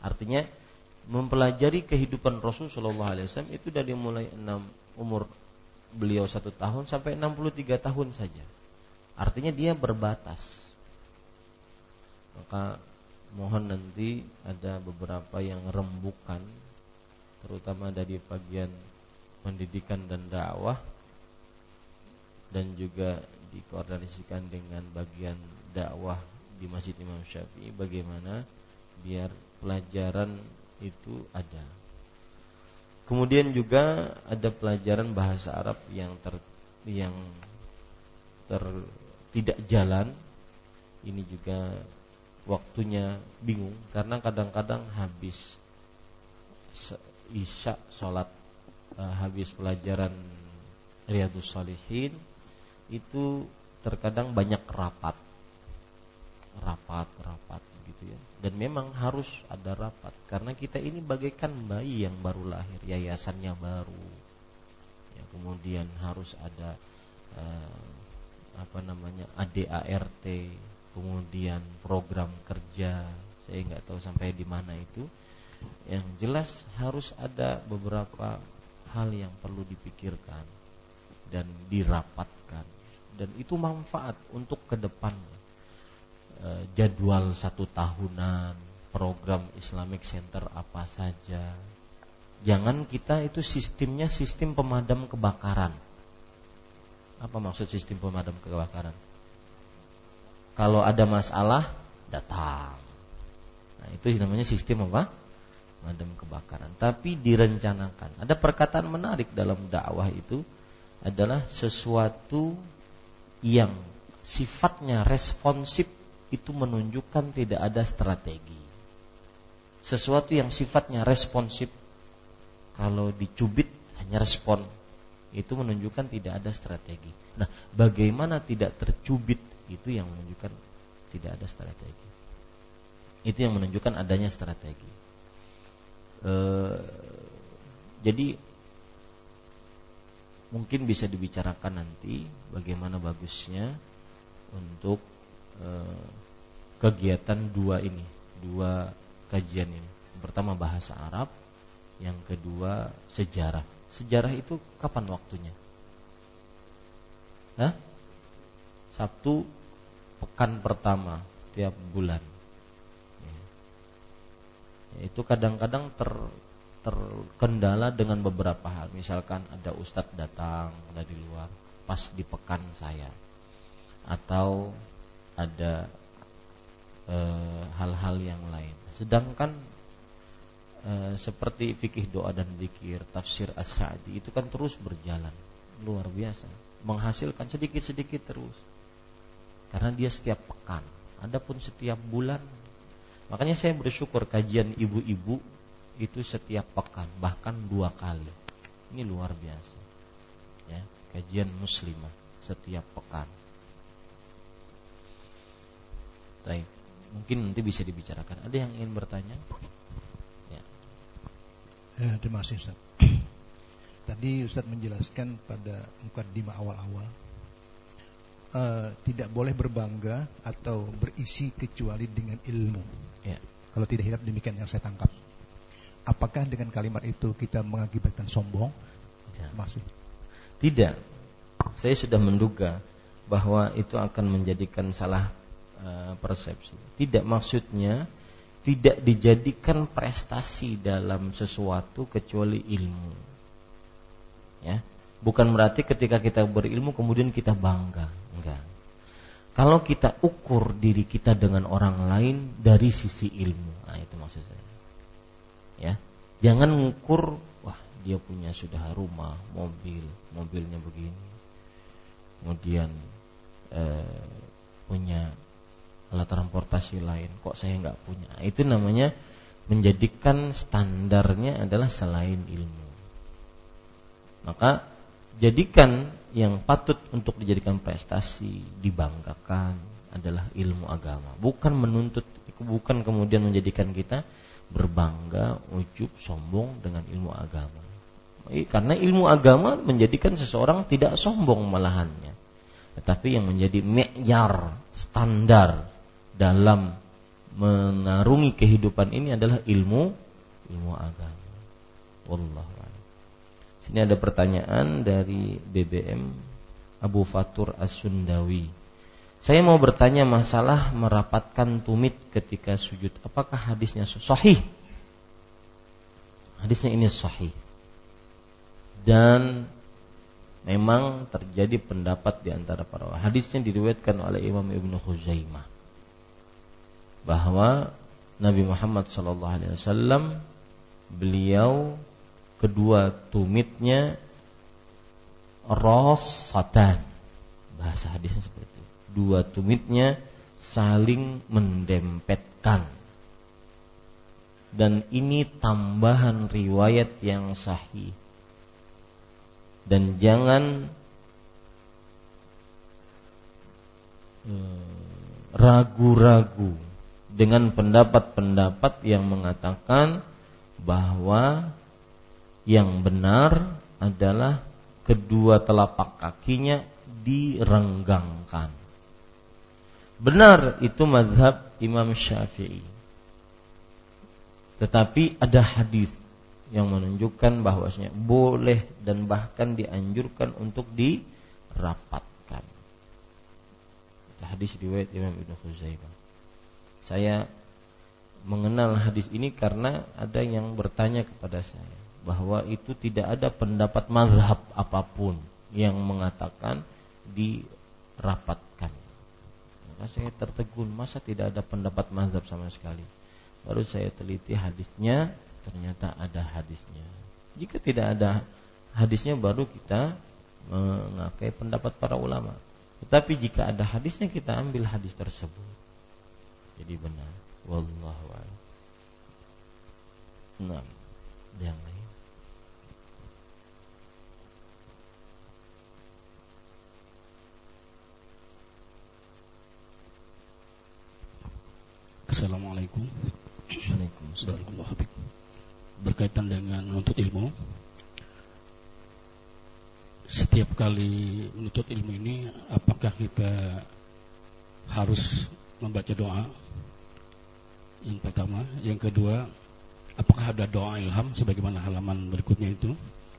Speaker 1: Artinya mempelajari kehidupan Rasul Shallallahu Alaihi Wasallam itu dari mulai enam umur beliau satu tahun sampai 63 tahun saja. Artinya dia berbatas. Maka mohon nanti ada beberapa yang rembukan terutama dari bagian pendidikan dan dakwah dan juga dikoordinasikan dengan bagian dakwah di Masjid Imam Syafi'i bagaimana biar pelajaran itu ada. Kemudian juga ada pelajaran bahasa Arab yang ter yang ter tidak jalan. Ini juga waktunya bingung karena kadang-kadang habis isya sholat uh, habis pelajaran Riyadus Salihin itu terkadang banyak rapat. Rapat rapat gitu ya. Dan memang harus ada rapat karena kita ini bagaikan bayi yang baru lahir yayasannya baru. Ya kemudian harus ada uh, apa namanya ADART kemudian program kerja saya nggak tahu sampai di mana itu. Yang jelas harus ada beberapa hal yang perlu dipikirkan dan dirapatkan. Dan itu manfaat untuk ke depannya e, jadwal satu tahunan program Islamic Center apa saja. Jangan kita itu sistemnya sistem pemadam kebakaran. Apa maksud sistem pemadam kebakaran kalau ada masalah datang. Nah, itu namanya sistem apa? Pemadam kebakaran. Tapi direncanakan. Ada perkataan menarik dalam dakwah itu adalah sesuatu yang sifatnya responsif itu menunjukkan tidak ada strategi. Sesuatu yang sifatnya responsif kalau dicubit hanya respon itu menunjukkan tidak ada strategi. Nah, bagaimana tidak tercubit itu yang menunjukkan tidak ada strategi. Itu yang menunjukkan adanya strategi. E, jadi mungkin bisa dibicarakan nanti bagaimana bagusnya untuk e, kegiatan dua ini, dua kajian ini. Pertama bahasa Arab, yang kedua sejarah. Sejarah itu kapan waktunya? Hah? Sabtu pekan pertama tiap bulan. Ya. Itu kadang-kadang ter, terkendala dengan beberapa hal. Misalkan ada ustadz datang dari luar pas di pekan saya, atau ada eh, hal-hal e, yang lain. Sedangkan e, seperti fikih doa dan zikir, tafsir as-sa'di itu kan terus berjalan luar biasa, menghasilkan sedikit-sedikit terus karena dia setiap pekan. Adapun setiap bulan, makanya saya bersyukur kajian ibu-ibu itu setiap pekan, bahkan dua kali. Ini luar biasa. Ya, kajian muslimah setiap pekan. Baik, mungkin nanti bisa dibicarakan. Ada yang ingin bertanya?
Speaker 2: Ya. Eh, terima kasih Ustaz. Tadi Ustaz menjelaskan pada mukadimah awal-awal uh, tidak boleh berbangga atau berisi kecuali dengan ilmu. Ya. Kalau tidak hilap demikian yang saya tangkap. Apakah dengan kalimat itu kita mengakibatkan sombong?
Speaker 1: Ya. Maksud? Tidak. Saya sudah menduga bahwa itu akan menjadikan salah uh, persepsi. Tidak maksudnya tidak dijadikan prestasi dalam sesuatu kecuali ilmu. Ya, Bukan berarti ketika kita berilmu kemudian kita bangga. Enggak. Kalau kita ukur diri kita dengan orang lain dari sisi ilmu. Nah, itu maksud saya. Ya. Jangan mengukur wah, dia punya sudah rumah, mobil, mobilnya begini. Kemudian eh, punya alat transportasi lain, kok saya nggak punya. Nah, itu namanya menjadikan standarnya adalah selain ilmu. Maka jadikan yang patut untuk dijadikan prestasi, dibanggakan adalah ilmu agama, bukan menuntut bukan kemudian menjadikan kita berbangga, ujub, sombong dengan ilmu agama. Karena ilmu agama menjadikan seseorang tidak sombong malahannya. Tetapi yang menjadi me'yar, standar dalam mengarungi kehidupan ini adalah ilmu ilmu agama. Wallahu Sini ada pertanyaan dari BBM Abu Fatur As-Sundawi. Saya mau bertanya masalah merapatkan tumit ketika sujud. Apakah hadisnya sahih? Hadisnya ini sahih. Dan memang terjadi pendapat di antara para ulama. Hadisnya diriwayatkan oleh Imam Ibnu Khuzaimah bahwa Nabi Muhammad SAW beliau kedua tumitnya rosatan bahasa hadisnya seperti itu dua tumitnya saling mendempetkan. Dan ini tambahan riwayat yang sahih. Dan jangan eh, ragu-ragu dengan pendapat-pendapat yang mengatakan bahwa yang benar adalah kedua telapak kakinya direnggangkan. Benar itu madhab Imam Syafi'i. Tetapi ada hadis yang menunjukkan bahwasanya boleh dan bahkan dianjurkan untuk dirapatkan. Hadis riwayat Imam Ibnu Khuzaimah. Saya mengenal hadis ini karena ada yang bertanya kepada saya bahwa itu tidak ada pendapat mazhab apa pun yang mengatakan dirapatkan. Maka saya tertegun, masa tidak ada pendapat mazhab sama sekali? Baru saya teliti hadisnya, ternyata ada hadisnya. Jika tidak ada hadisnya baru kita mengakai pendapat para ulama. Tetapi jika ada hadisnya kita ambil hadis tersebut. Jadi benar. Wallahu a'lam. Nah, yang lain.
Speaker 3: Assalamualaikum. Waalaikumsalam. Berkaitan dengan menuntut ilmu, setiap kali menuntut ilmu ini, apakah kita harus membaca doa? Yang pertama, yang kedua, apakah ada doa ilham sebagaimana halaman berikutnya itu?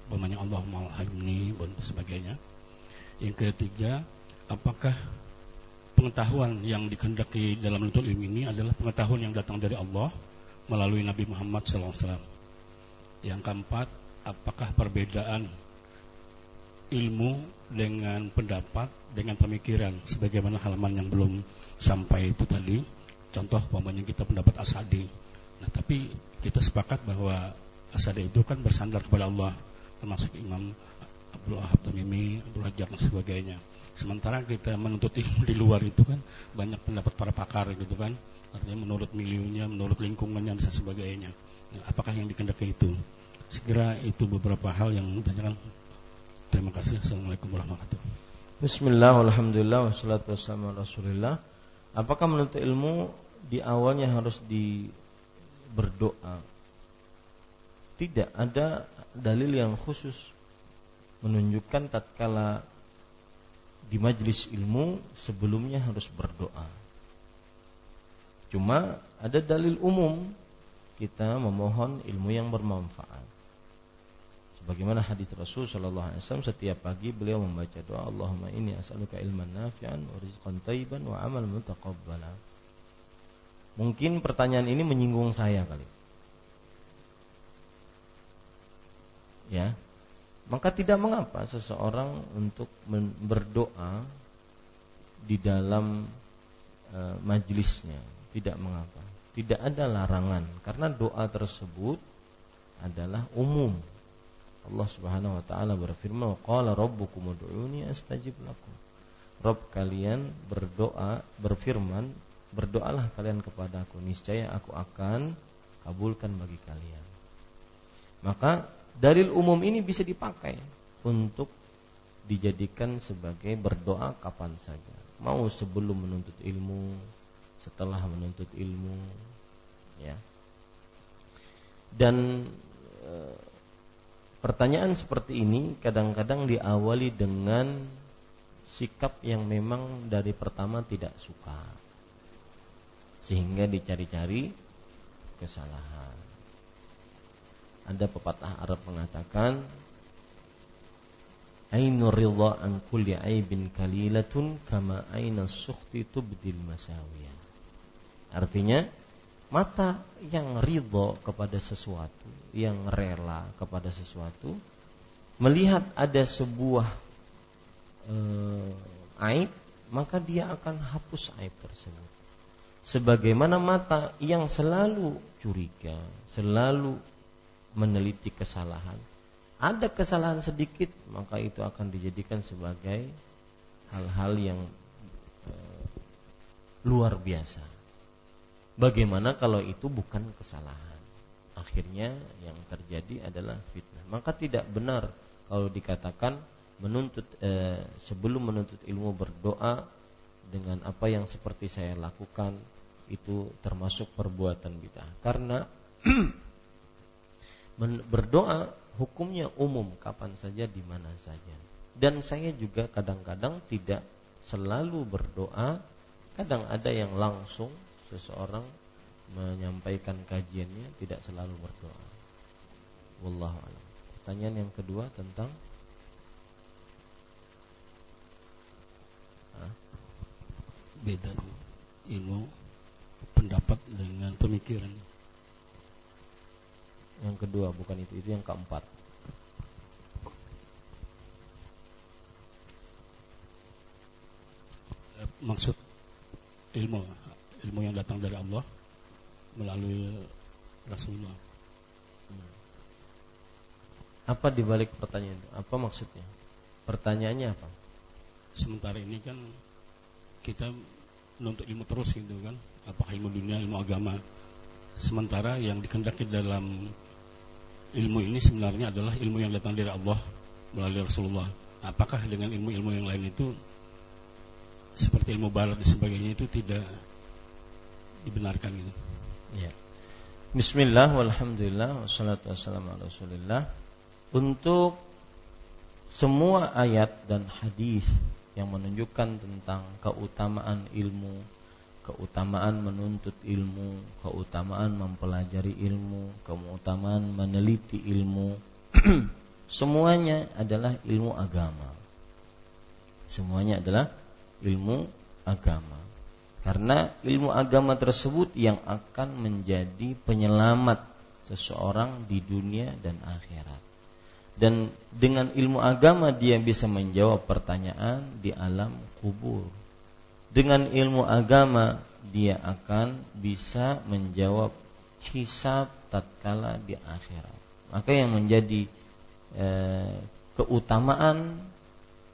Speaker 3: Bagaimana Allahumma alhamni dan sebagainya. Yang ketiga, apakah pengetahuan yang dikehendaki dalam menuntut ilmu ini adalah pengetahuan yang datang dari Allah melalui Nabi Muhammad SAW. Yang keempat, apakah perbedaan ilmu dengan pendapat dengan pemikiran sebagaimana halaman yang belum sampai itu tadi? Contoh umpamanya kita pendapat asadi. Nah tapi kita sepakat bahwa asadi itu kan bersandar kepada Allah termasuk Imam Abdul Wahab Tamimi Abdul Hajjah dan sebagainya Sementara kita menuntut ilmu di luar itu kan banyak pendapat para pakar gitu kan. Artinya menurut miliunya, menurut lingkungannya dan sebagainya. Nah, apakah yang dikendaki itu? Segera itu beberapa hal yang ditanyakan. Terima kasih. Assalamualaikum warahmatullahi wabarakatuh.
Speaker 1: Bismillah, alhamdulillah, wassalatu wassalamu rasulillah. Apakah menuntut ilmu di awalnya harus di berdoa? Tidak ada dalil yang khusus menunjukkan tatkala di majelis ilmu sebelumnya harus berdoa. Cuma ada dalil umum kita memohon ilmu yang bermanfaat. Sebagaimana hadis Rasul Shallallahu Alaihi Wasallam setiap pagi beliau membaca doa Allahumma ini as'aluka ilman nafi'an wa rizqan tayyiban wa amal mutaqabbala. Mungkin pertanyaan ini menyinggung saya kali. Ya, maka tidak mengapa seseorang untuk berdoa di dalam e, majlisnya, tidak mengapa. Tidak ada larangan karena doa tersebut adalah umum. Allah Subhanahu wa taala berfirman, "Qala rabbukum ud'uni astajib lakum." Rob kalian berdoa, berfirman, berdoalah kalian kepadaku, niscaya aku akan kabulkan bagi kalian. Maka dalil umum ini bisa dipakai untuk dijadikan sebagai berdoa kapan saja. Mau sebelum menuntut ilmu, setelah menuntut ilmu, ya. Dan e, pertanyaan seperti ini kadang-kadang diawali dengan sikap yang memang dari pertama tidak suka. Sehingga dicari-cari kesalahan. Ada pepatah Arab mengatakan Ainur ridha an kulli aibin kalilatun kama aina sukhti tubdil masawiyah. Artinya mata yang ridho kepada sesuatu, yang rela kepada sesuatu, melihat ada sebuah e, aib, maka dia akan hapus aib tersebut. Sebagaimana mata yang selalu curiga, selalu meneliti kesalahan. Ada kesalahan sedikit, maka itu akan dijadikan sebagai hal-hal yang e, luar biasa. Bagaimana kalau itu bukan kesalahan? Akhirnya yang terjadi adalah fitnah. Maka tidak benar kalau dikatakan menuntut eh, sebelum menuntut ilmu berdoa dengan apa yang seperti saya lakukan itu termasuk perbuatan bid'ah. Karena berdoa hukumnya umum kapan saja di mana saja. Dan saya juga kadang-kadang tidak selalu berdoa, kadang ada yang langsung seseorang menyampaikan kajiannya tidak selalu berdoa. Wallahu a'lam. Pertanyaan yang kedua tentang
Speaker 3: beda ilmu pendapat dengan pemikiran.
Speaker 1: Yang kedua bukan itu, itu yang keempat.
Speaker 3: Eh, maksud ilmu, ilmu yang datang dari Allah melalui Rasulullah. Hmm.
Speaker 1: Apa dibalik pertanyaan itu? Apa maksudnya? Pertanyaannya apa?
Speaker 3: Sementara ini kan kita menuntut ilmu terus gitu kan, apakah ilmu dunia, ilmu agama. Sementara yang dikendaki dalam ilmu ini sebenarnya adalah ilmu yang datang dari Allah melalui Rasulullah. Apakah dengan ilmu-ilmu yang lain itu seperti ilmu barat dan sebagainya itu tidak dibenarkan gitu?
Speaker 1: Ya. Bismillah walhamdulillah wassalatu wassalamu ala Rasulillah. Untuk semua ayat dan hadis yang menunjukkan tentang keutamaan ilmu, keutamaan menuntut ilmu, keutamaan mempelajari ilmu, keutamaan meneliti ilmu, semuanya adalah ilmu agama. Semuanya adalah ilmu agama. Karena ilmu agama tersebut yang akan menjadi penyelamat seseorang di dunia dan akhirat. Dan dengan ilmu agama dia bisa menjawab pertanyaan di alam kubur dengan ilmu agama dia akan bisa menjawab hisab tatkala di akhirat. Maka yang menjadi e, keutamaan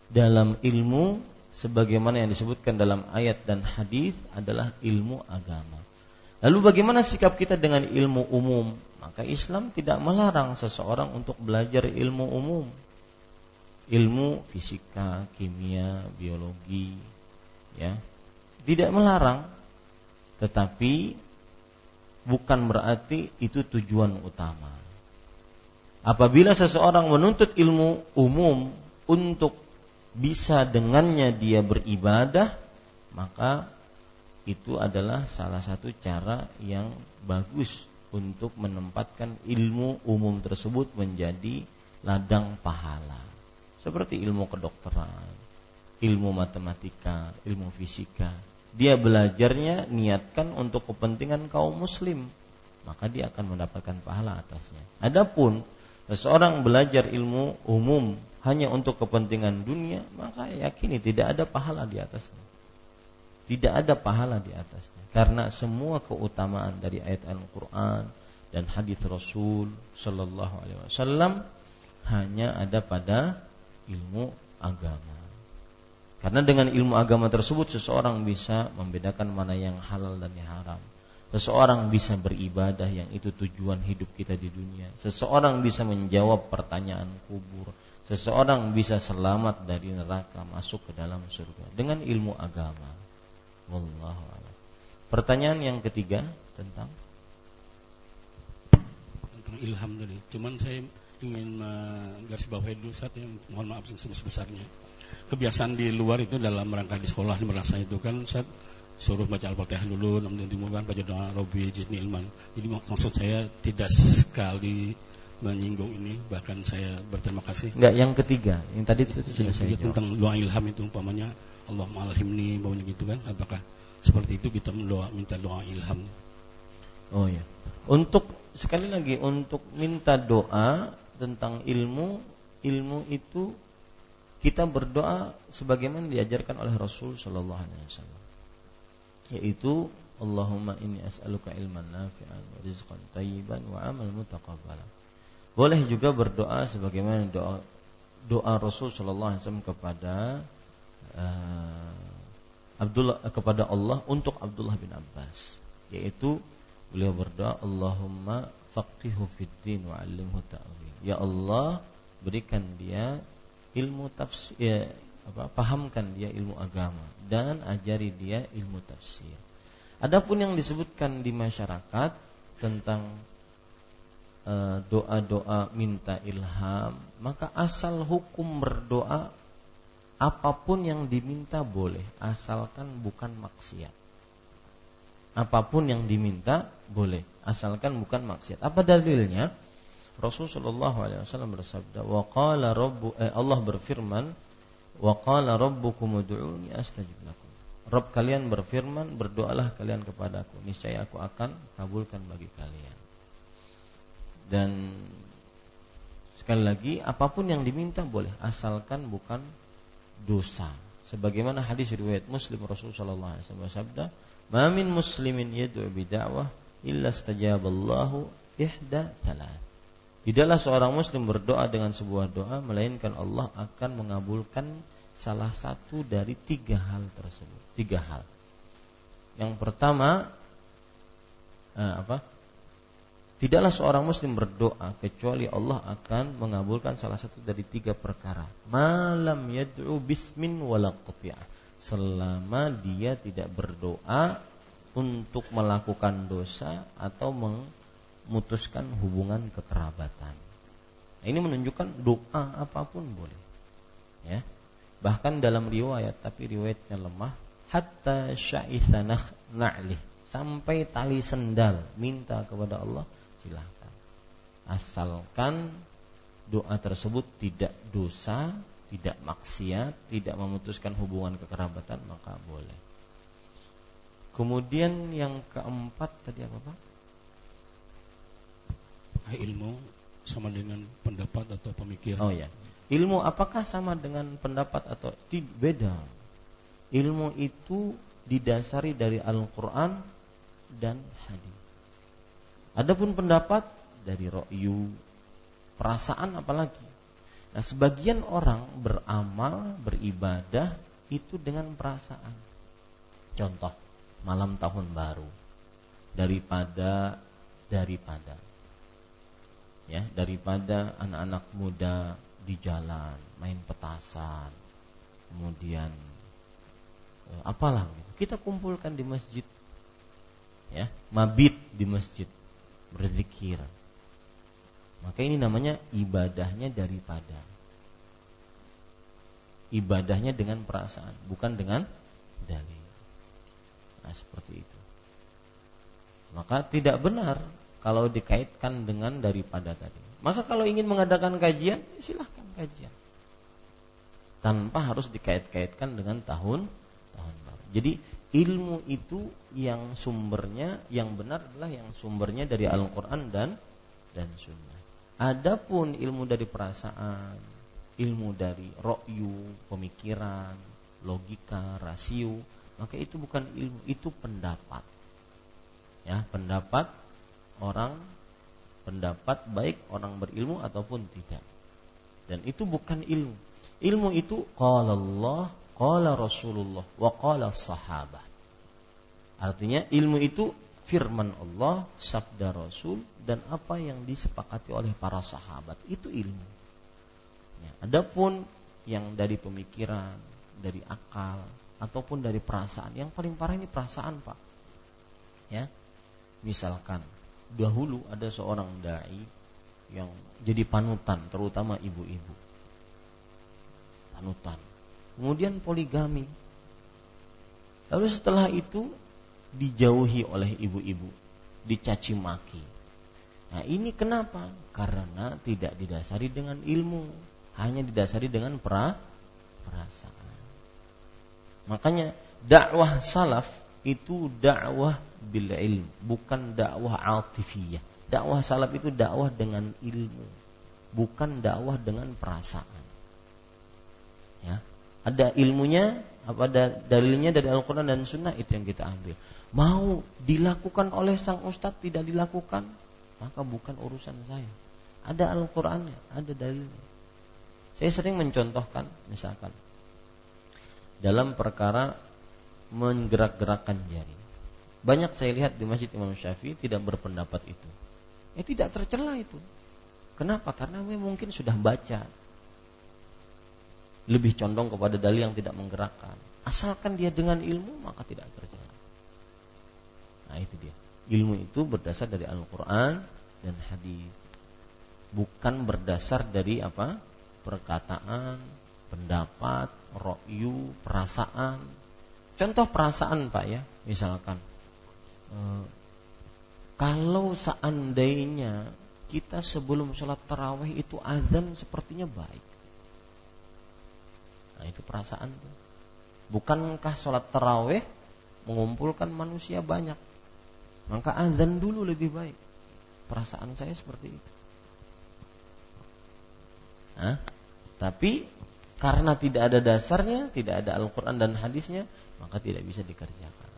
Speaker 1: dalam ilmu sebagaimana yang disebutkan dalam ayat dan hadis adalah ilmu agama. Lalu bagaimana sikap kita dengan ilmu umum? Maka Islam tidak melarang seseorang untuk belajar ilmu umum. Ilmu fisika, kimia, biologi, ya tidak melarang tetapi bukan berarti itu tujuan utama. Apabila seseorang menuntut ilmu umum untuk bisa dengannya dia beribadah, maka itu adalah salah satu cara yang bagus untuk menempatkan ilmu umum tersebut menjadi ladang pahala. Seperti ilmu kedokteran, ilmu matematika, ilmu fisika, dia belajarnya niatkan untuk kepentingan kaum muslim, maka dia akan mendapatkan pahala atasnya. Adapun seseorang belajar ilmu umum hanya untuk kepentingan dunia, maka yakini tidak ada pahala di atasnya. Tidak ada pahala di atasnya karena semua keutamaan dari ayat Al-Qur'an dan hadis Rasul sallallahu alaihi wasallam hanya ada pada ilmu agama. Karena dengan ilmu agama tersebut seseorang bisa membedakan mana yang halal dan yang haram. Seseorang bisa beribadah yang itu tujuan hidup kita di dunia. Seseorang bisa menjawab pertanyaan kubur. Seseorang bisa selamat dari neraka masuk ke dalam surga dengan ilmu agama. Wallahu a'lam. Pertanyaan yang ketiga tentang
Speaker 3: ilham tadi. Cuman saya ingin garis bawahi dulu saat yang mohon maaf sebesar-besarnya kebiasaan di luar itu dalam rangka di sekolah di merasa itu kan saya suruh baca Al-Fatihah dulu namun dimulai baca doa Robi Jidni Ilman. Jadi maksud saya tidak sekali menyinggung ini bahkan saya berterima kasih.
Speaker 1: Enggak yang ketiga. Yang tadi itu
Speaker 3: sudah saya tentang doa ilham itu umpamanya Allah malhimni baunya gitu kan apakah seperti itu kita mendoa minta doa ilham?
Speaker 1: Oh ya untuk sekali lagi untuk minta doa tentang ilmu ilmu itu kita berdoa sebagaimana diajarkan oleh Rasul Shallallahu Alaihi Wasallam, yaitu Allahumma inni as'aluka ilman nafi'an wa rizqan tayyiban wa amal mutaqabbalan. Boleh juga berdoa sebagaimana doa doa Rasul Shallallahu Alaihi Wasallam kepada uh, Abdullah kepada Allah untuk Abdullah bin Abbas. Yaitu beliau berdoa Allahumma faqihu fid din wa 'allimhu ta'wil ya Allah berikan dia ilmu tafsir ya, apa pahamkan dia ilmu agama dan ajari dia ilmu tafsir adapun yang disebutkan di masyarakat tentang eh, doa-doa minta ilham maka asal hukum berdoa apa pun yang diminta boleh asalkan bukan maksiat. Apa pun yang diminta boleh asalkan bukan maksiat. Apa dalilnya? Rasulullah SAW bersabda, "Wa qala rabbu eh, Allah berfirman, "Wa qala rabbukum ud'uni astajib lakum." Rabb kalian berfirman, berdoalah kalian kepadaku, niscaya aku akan kabulkan bagi kalian. Dan sekali lagi, apa pun yang diminta boleh asalkan bukan dosa. Sebagaimana hadis riwayat Muslim Rasulullah sallallahu alaihi wasallam bersabda, "Ma min muslimin yad'u bid'awah illa stajaballahu ihda salat." Tidaklah seorang muslim berdoa dengan sebuah doa melainkan Allah akan mengabulkan salah satu dari tiga hal tersebut. Tiga hal. Yang pertama eh, apa? Tidaklah seorang muslim berdoa kecuali Allah akan mengabulkan salah satu dari tiga perkara. Malam yad'u bismin wala Selama dia tidak berdoa untuk melakukan dosa atau memutuskan hubungan kekerabatan. Nah, ini menunjukkan doa apa pun boleh. Ya. Bahkan dalam riwayat tapi riwayatnya lemah hatta sya'ithanah na'lih sampai tali sendal minta kepada Allah silahkan asalkan doa tersebut tidak dosa tidak maksiat tidak memutuskan hubungan kekerabatan maka boleh kemudian yang keempat tadi apa pak
Speaker 3: ilmu sama dengan pendapat atau pemikiran
Speaker 1: oh ya ilmu apakah sama dengan pendapat atau tidak beda ilmu itu didasari dari Al-Quran dan hadis Adapun pendapat dari ro'yu, perasaan apalagi. Nah, sebagian orang beramal, beribadah itu dengan perasaan. Contoh, malam tahun baru. Daripada daripada ya, daripada anak-anak muda di jalan main petasan. Kemudian eh, apalah gitu. Kita kumpulkan di masjid ya, mabit di masjid berzikir. Maka ini namanya ibadahnya daripada. Ibadahnya dengan perasaan, bukan dengan dalil. Nah, seperti itu. Maka tidak benar kalau dikaitkan dengan daripada tadi. Maka kalau ingin mengadakan kajian, silahkan kajian. Tanpa harus dikait-kaitkan dengan tahun tahun baru. Jadi ilmu itu yang sumbernya yang benar adalah yang sumbernya dari Al-Qur'an dan dan sunnah. Adapun ilmu dari perasaan, ilmu dari rokyu, pemikiran, logika, rasio, maka itu bukan ilmu, itu pendapat. Ya, pendapat orang pendapat baik orang berilmu ataupun tidak. Dan itu bukan ilmu. Ilmu itu qala Allah Qala Rasulullah wa qala sahabah. Artinya ilmu itu firman Allah, sabda Rasul dan apa yang disepakati oleh para sahabat itu ilmu. Ya, adapun yang dari pemikiran, dari akal ataupun dari perasaan, yang paling parah ini perasaan, Pak. Ya. Misalkan dahulu ada seorang dai yang jadi panutan terutama ibu-ibu. Panutan kemudian poligami. Lalu setelah itu dijauhi oleh ibu-ibu, dicaci maki. Nah, ini kenapa? Karena tidak didasari dengan ilmu, hanya didasari dengan pra, perasaan. Makanya dakwah salaf itu dakwah bil ilm, bukan dakwah altifiyah. Dakwah salaf itu dakwah dengan ilmu, bukan dakwah dengan perasaan. Ya, ada ilmunya, apa ada dalilnya dari Al-Quran dan Sunnah itu yang kita ambil. Mau dilakukan oleh sang ustadz tidak dilakukan, maka bukan urusan saya. Ada Al-Qurannya, ada dalilnya. Saya sering mencontohkan, misalkan dalam perkara menggerak-gerakkan jari. Banyak saya lihat di Masjid Imam Syafi'i tidak berpendapat itu. Ya tidak tercela itu. Kenapa? Karena mungkin sudah baca. Lebih condong kepada dalil yang tidak menggerakkan. Asalkan dia dengan ilmu maka tidak tercela. Nah itu dia. Ilmu itu berdasar dari Al-Quran dan hadis. Bukan berdasar dari apa? Perkataan, pendapat, rokyu, perasaan. Contoh perasaan Pak ya, misalkan. E, kalau seandainya kita sebelum sholat tarawih itu azan sepertinya baik. Nah itu perasaan tuh. Bukankah sholat tarawih mengumpulkan manusia banyak? Maka azan dulu lebih baik. Perasaan saya seperti itu. Nah, tapi karena tidak ada dasarnya, tidak ada Al-Quran dan hadisnya, maka tidak bisa dikerjakan.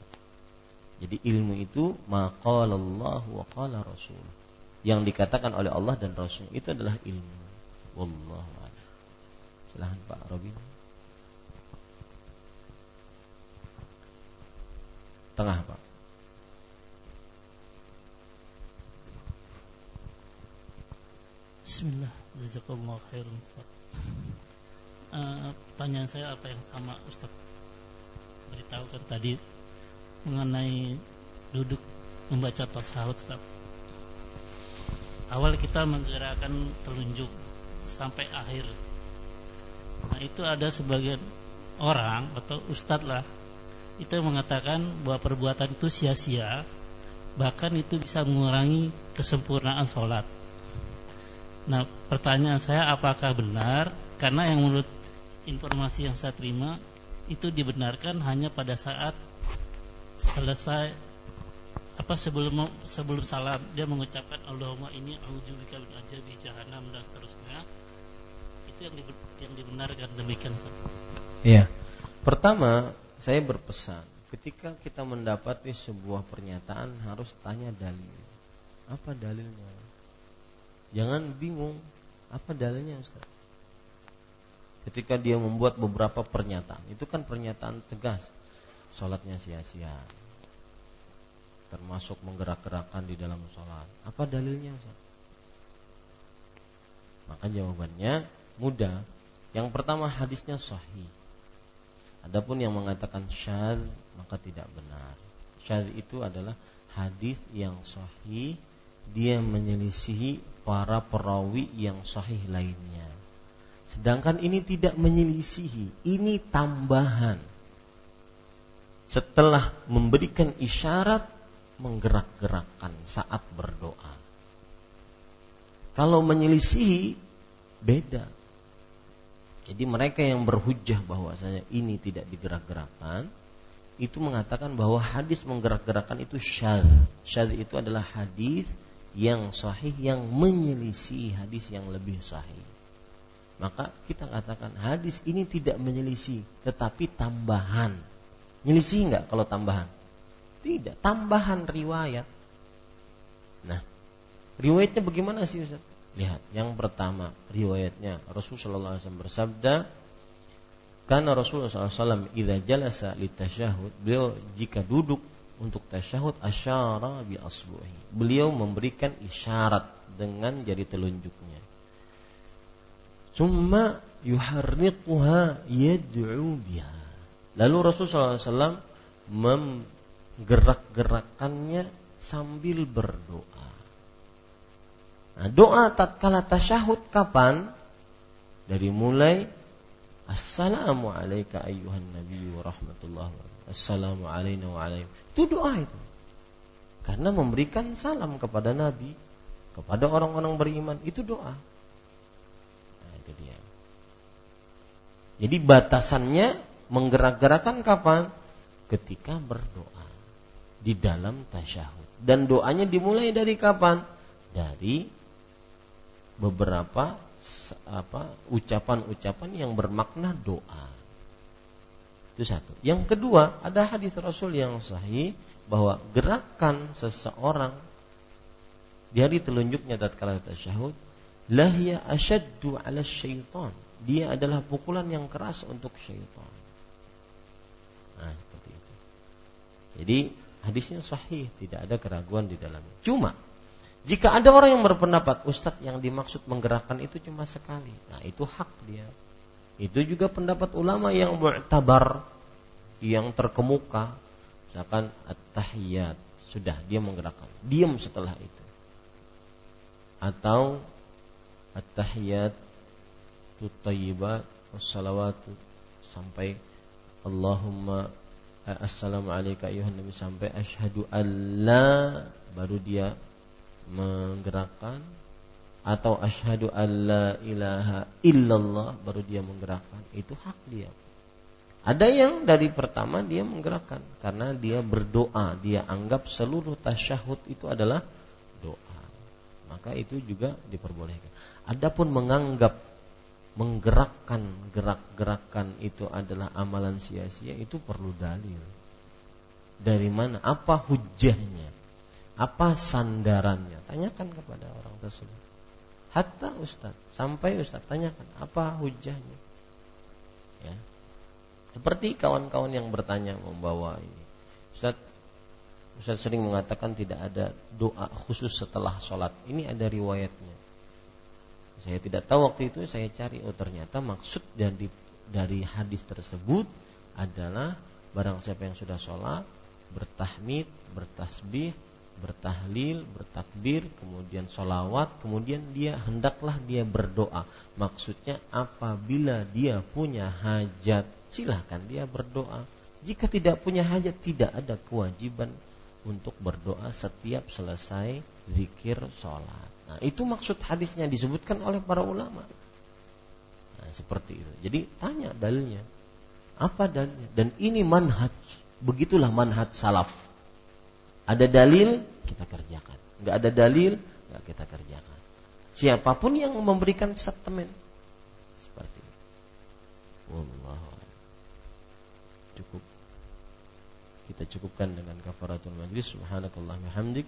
Speaker 1: Jadi ilmu itu maqalallahu wa qala rasul. Yang dikatakan oleh Allah dan Rasul itu adalah ilmu. Wallahu a'lam. Silahkan Pak Robin. Tengah Pak.
Speaker 4: Bismillah, jazakallahu khairan Ustaz. Uh, pertanyaan saya apa yang sama Ustaz beritahukan tadi mengenai duduk membaca tasawuf. Awal kita menggerakkan telunjuk sampai akhir. Nah, itu ada sebagian orang atau ustadz lah itu mengatakan bahwa perbuatan itu sia-sia bahkan itu bisa mengurangi kesempurnaan sholat nah pertanyaan saya apakah benar karena yang menurut informasi yang saya terima itu dibenarkan hanya pada saat selesai apa sebelum sebelum salam dia mengucapkan Allahumma ini auzubika min ajabi jahannam dan seterusnya itu yang yang dibenarkan demikian
Speaker 1: Iya. Pertama, saya berpesan, ketika kita mendapati sebuah pernyataan harus tanya dalil. Apa dalilnya? Jangan bingung, apa dalilnya Ustaz? Ketika dia membuat beberapa pernyataan, itu kan pernyataan tegas. Salatnya sia-sia. Termasuk menggerak-gerakkan di dalam salat. Apa dalilnya Ustaz? Maka jawabannya mudah. Yang pertama hadisnya sahih. Adapun yang mengatakan syad maka tidak benar. Syad itu adalah hadis yang sahih dia menyelisihi para perawi yang sahih lainnya. Sedangkan ini tidak menyelisihi, ini tambahan. Setelah memberikan isyarat menggerak-gerakkan saat berdoa. Kalau menyelisihi beda. Jadi mereka yang berhujjah bahwasanya ini tidak digerak-gerakkan itu mengatakan bahwa hadis menggerak-gerakkan itu syadz. Syadz itu adalah hadis yang sahih yang menyelisih hadis yang lebih sahih. Maka kita katakan hadis ini tidak menyelisih tetapi tambahan. Nyelisih enggak kalau tambahan? Tidak, tambahan riwayat. Nah, riwayatnya bagaimana sih Ustaz? Lihat, yang pertama riwayatnya Rasulullah SAW bersabda, karena Rasulullah SAW idza jalasa litasyahud, beliau jika duduk untuk tasyahud asyara bi asbuhi. Beliau memberikan isyarat dengan jari telunjuknya. Summa yuharriquha yad'u biha. Lalu Rasulullah SAW menggerak-gerakannya sambil berdoa. Nah, doa tatkala tasyahud kapan? Dari mulai Assalamu alayka ayyuhan wa rahmatullah Assalamu alayna wa alayhi. Itu doa itu. Karena memberikan salam kepada nabi, kepada orang-orang beriman, itu doa. Nah, itu dia. Jadi batasannya menggerak-gerakan kapan? Ketika berdoa di dalam tasyahud. Dan doanya dimulai dari kapan? Dari beberapa apa ucapan-ucapan yang bermakna doa. Itu satu. Yang kedua, ada hadis Rasul yang sahih bahwa gerakan seseorang di telunjuknya tatkala tasyahud lahya asyaddu 'ala syaitan. Dia adalah pukulan yang keras untuk syaitan. Nah, seperti itu. Jadi hadisnya sahih, tidak ada keraguan di dalamnya. Cuma jika ada orang yang berpendapat Ustadz yang dimaksud menggerakkan itu cuma sekali, nah itu hak dia. Itu juga pendapat ulama yang mu'tabar, yang terkemuka. Misalkan at-tahiyat, sudah dia menggerakkan. Diam setelah itu. Atau at-tahiyat tutayyibat wassalawatu sampai Allahumma assalamualaikum ayuhan nabi. Sampai asyhadu alla baru dia menggerakkan. Atau asyhadu alla ilaha illallah baru dia menggerakkan. Itu hak dia. Ada yang dari pertama dia menggerakkan. Karena dia berdoa. Dia anggap seluruh tasyahud itu adalah doa. Maka itu juga diperbolehkan. Adapun menganggap menggerakkan gerak-gerakan itu adalah amalan sia-sia itu perlu dalil. Dari mana? Apa hujahnya? Apa sandarannya? Tanyakan kepada orang tersebut. Hatta Ustaz, sampai Ustaz tanyakan apa hujahnya. Ya. Seperti kawan-kawan yang bertanya membawa ini. Ustaz, Ustaz sering mengatakan tidak ada doa khusus setelah sholat. Ini ada riwayatnya. Saya tidak tahu waktu itu saya cari oh ternyata maksud dari dari hadis tersebut adalah barang siapa yang sudah sholat bertahmid, bertasbih, bertahlil, bertakbir, kemudian sholawat, kemudian dia hendaklah dia berdoa. Maksudnya apabila dia punya hajat, silahkan dia berdoa. Jika tidak punya hajat, tidak ada kewajiban untuk berdoa setiap selesai zikir sholat. Nah, itu maksud hadisnya disebutkan oleh para ulama. Nah, seperti itu. Jadi tanya dalilnya. Apa dalilnya? Dan ini manhaj. Begitulah manhaj salaf. Ada dalil, kita kerjakan. Enggak ada dalil, enggak kita kerjakan. Siapa pun yang memberikan statement seperti itu. Wallahu Cukup. Kita cukupkan dengan kafaratul majlis. Subhanakallah hamdik.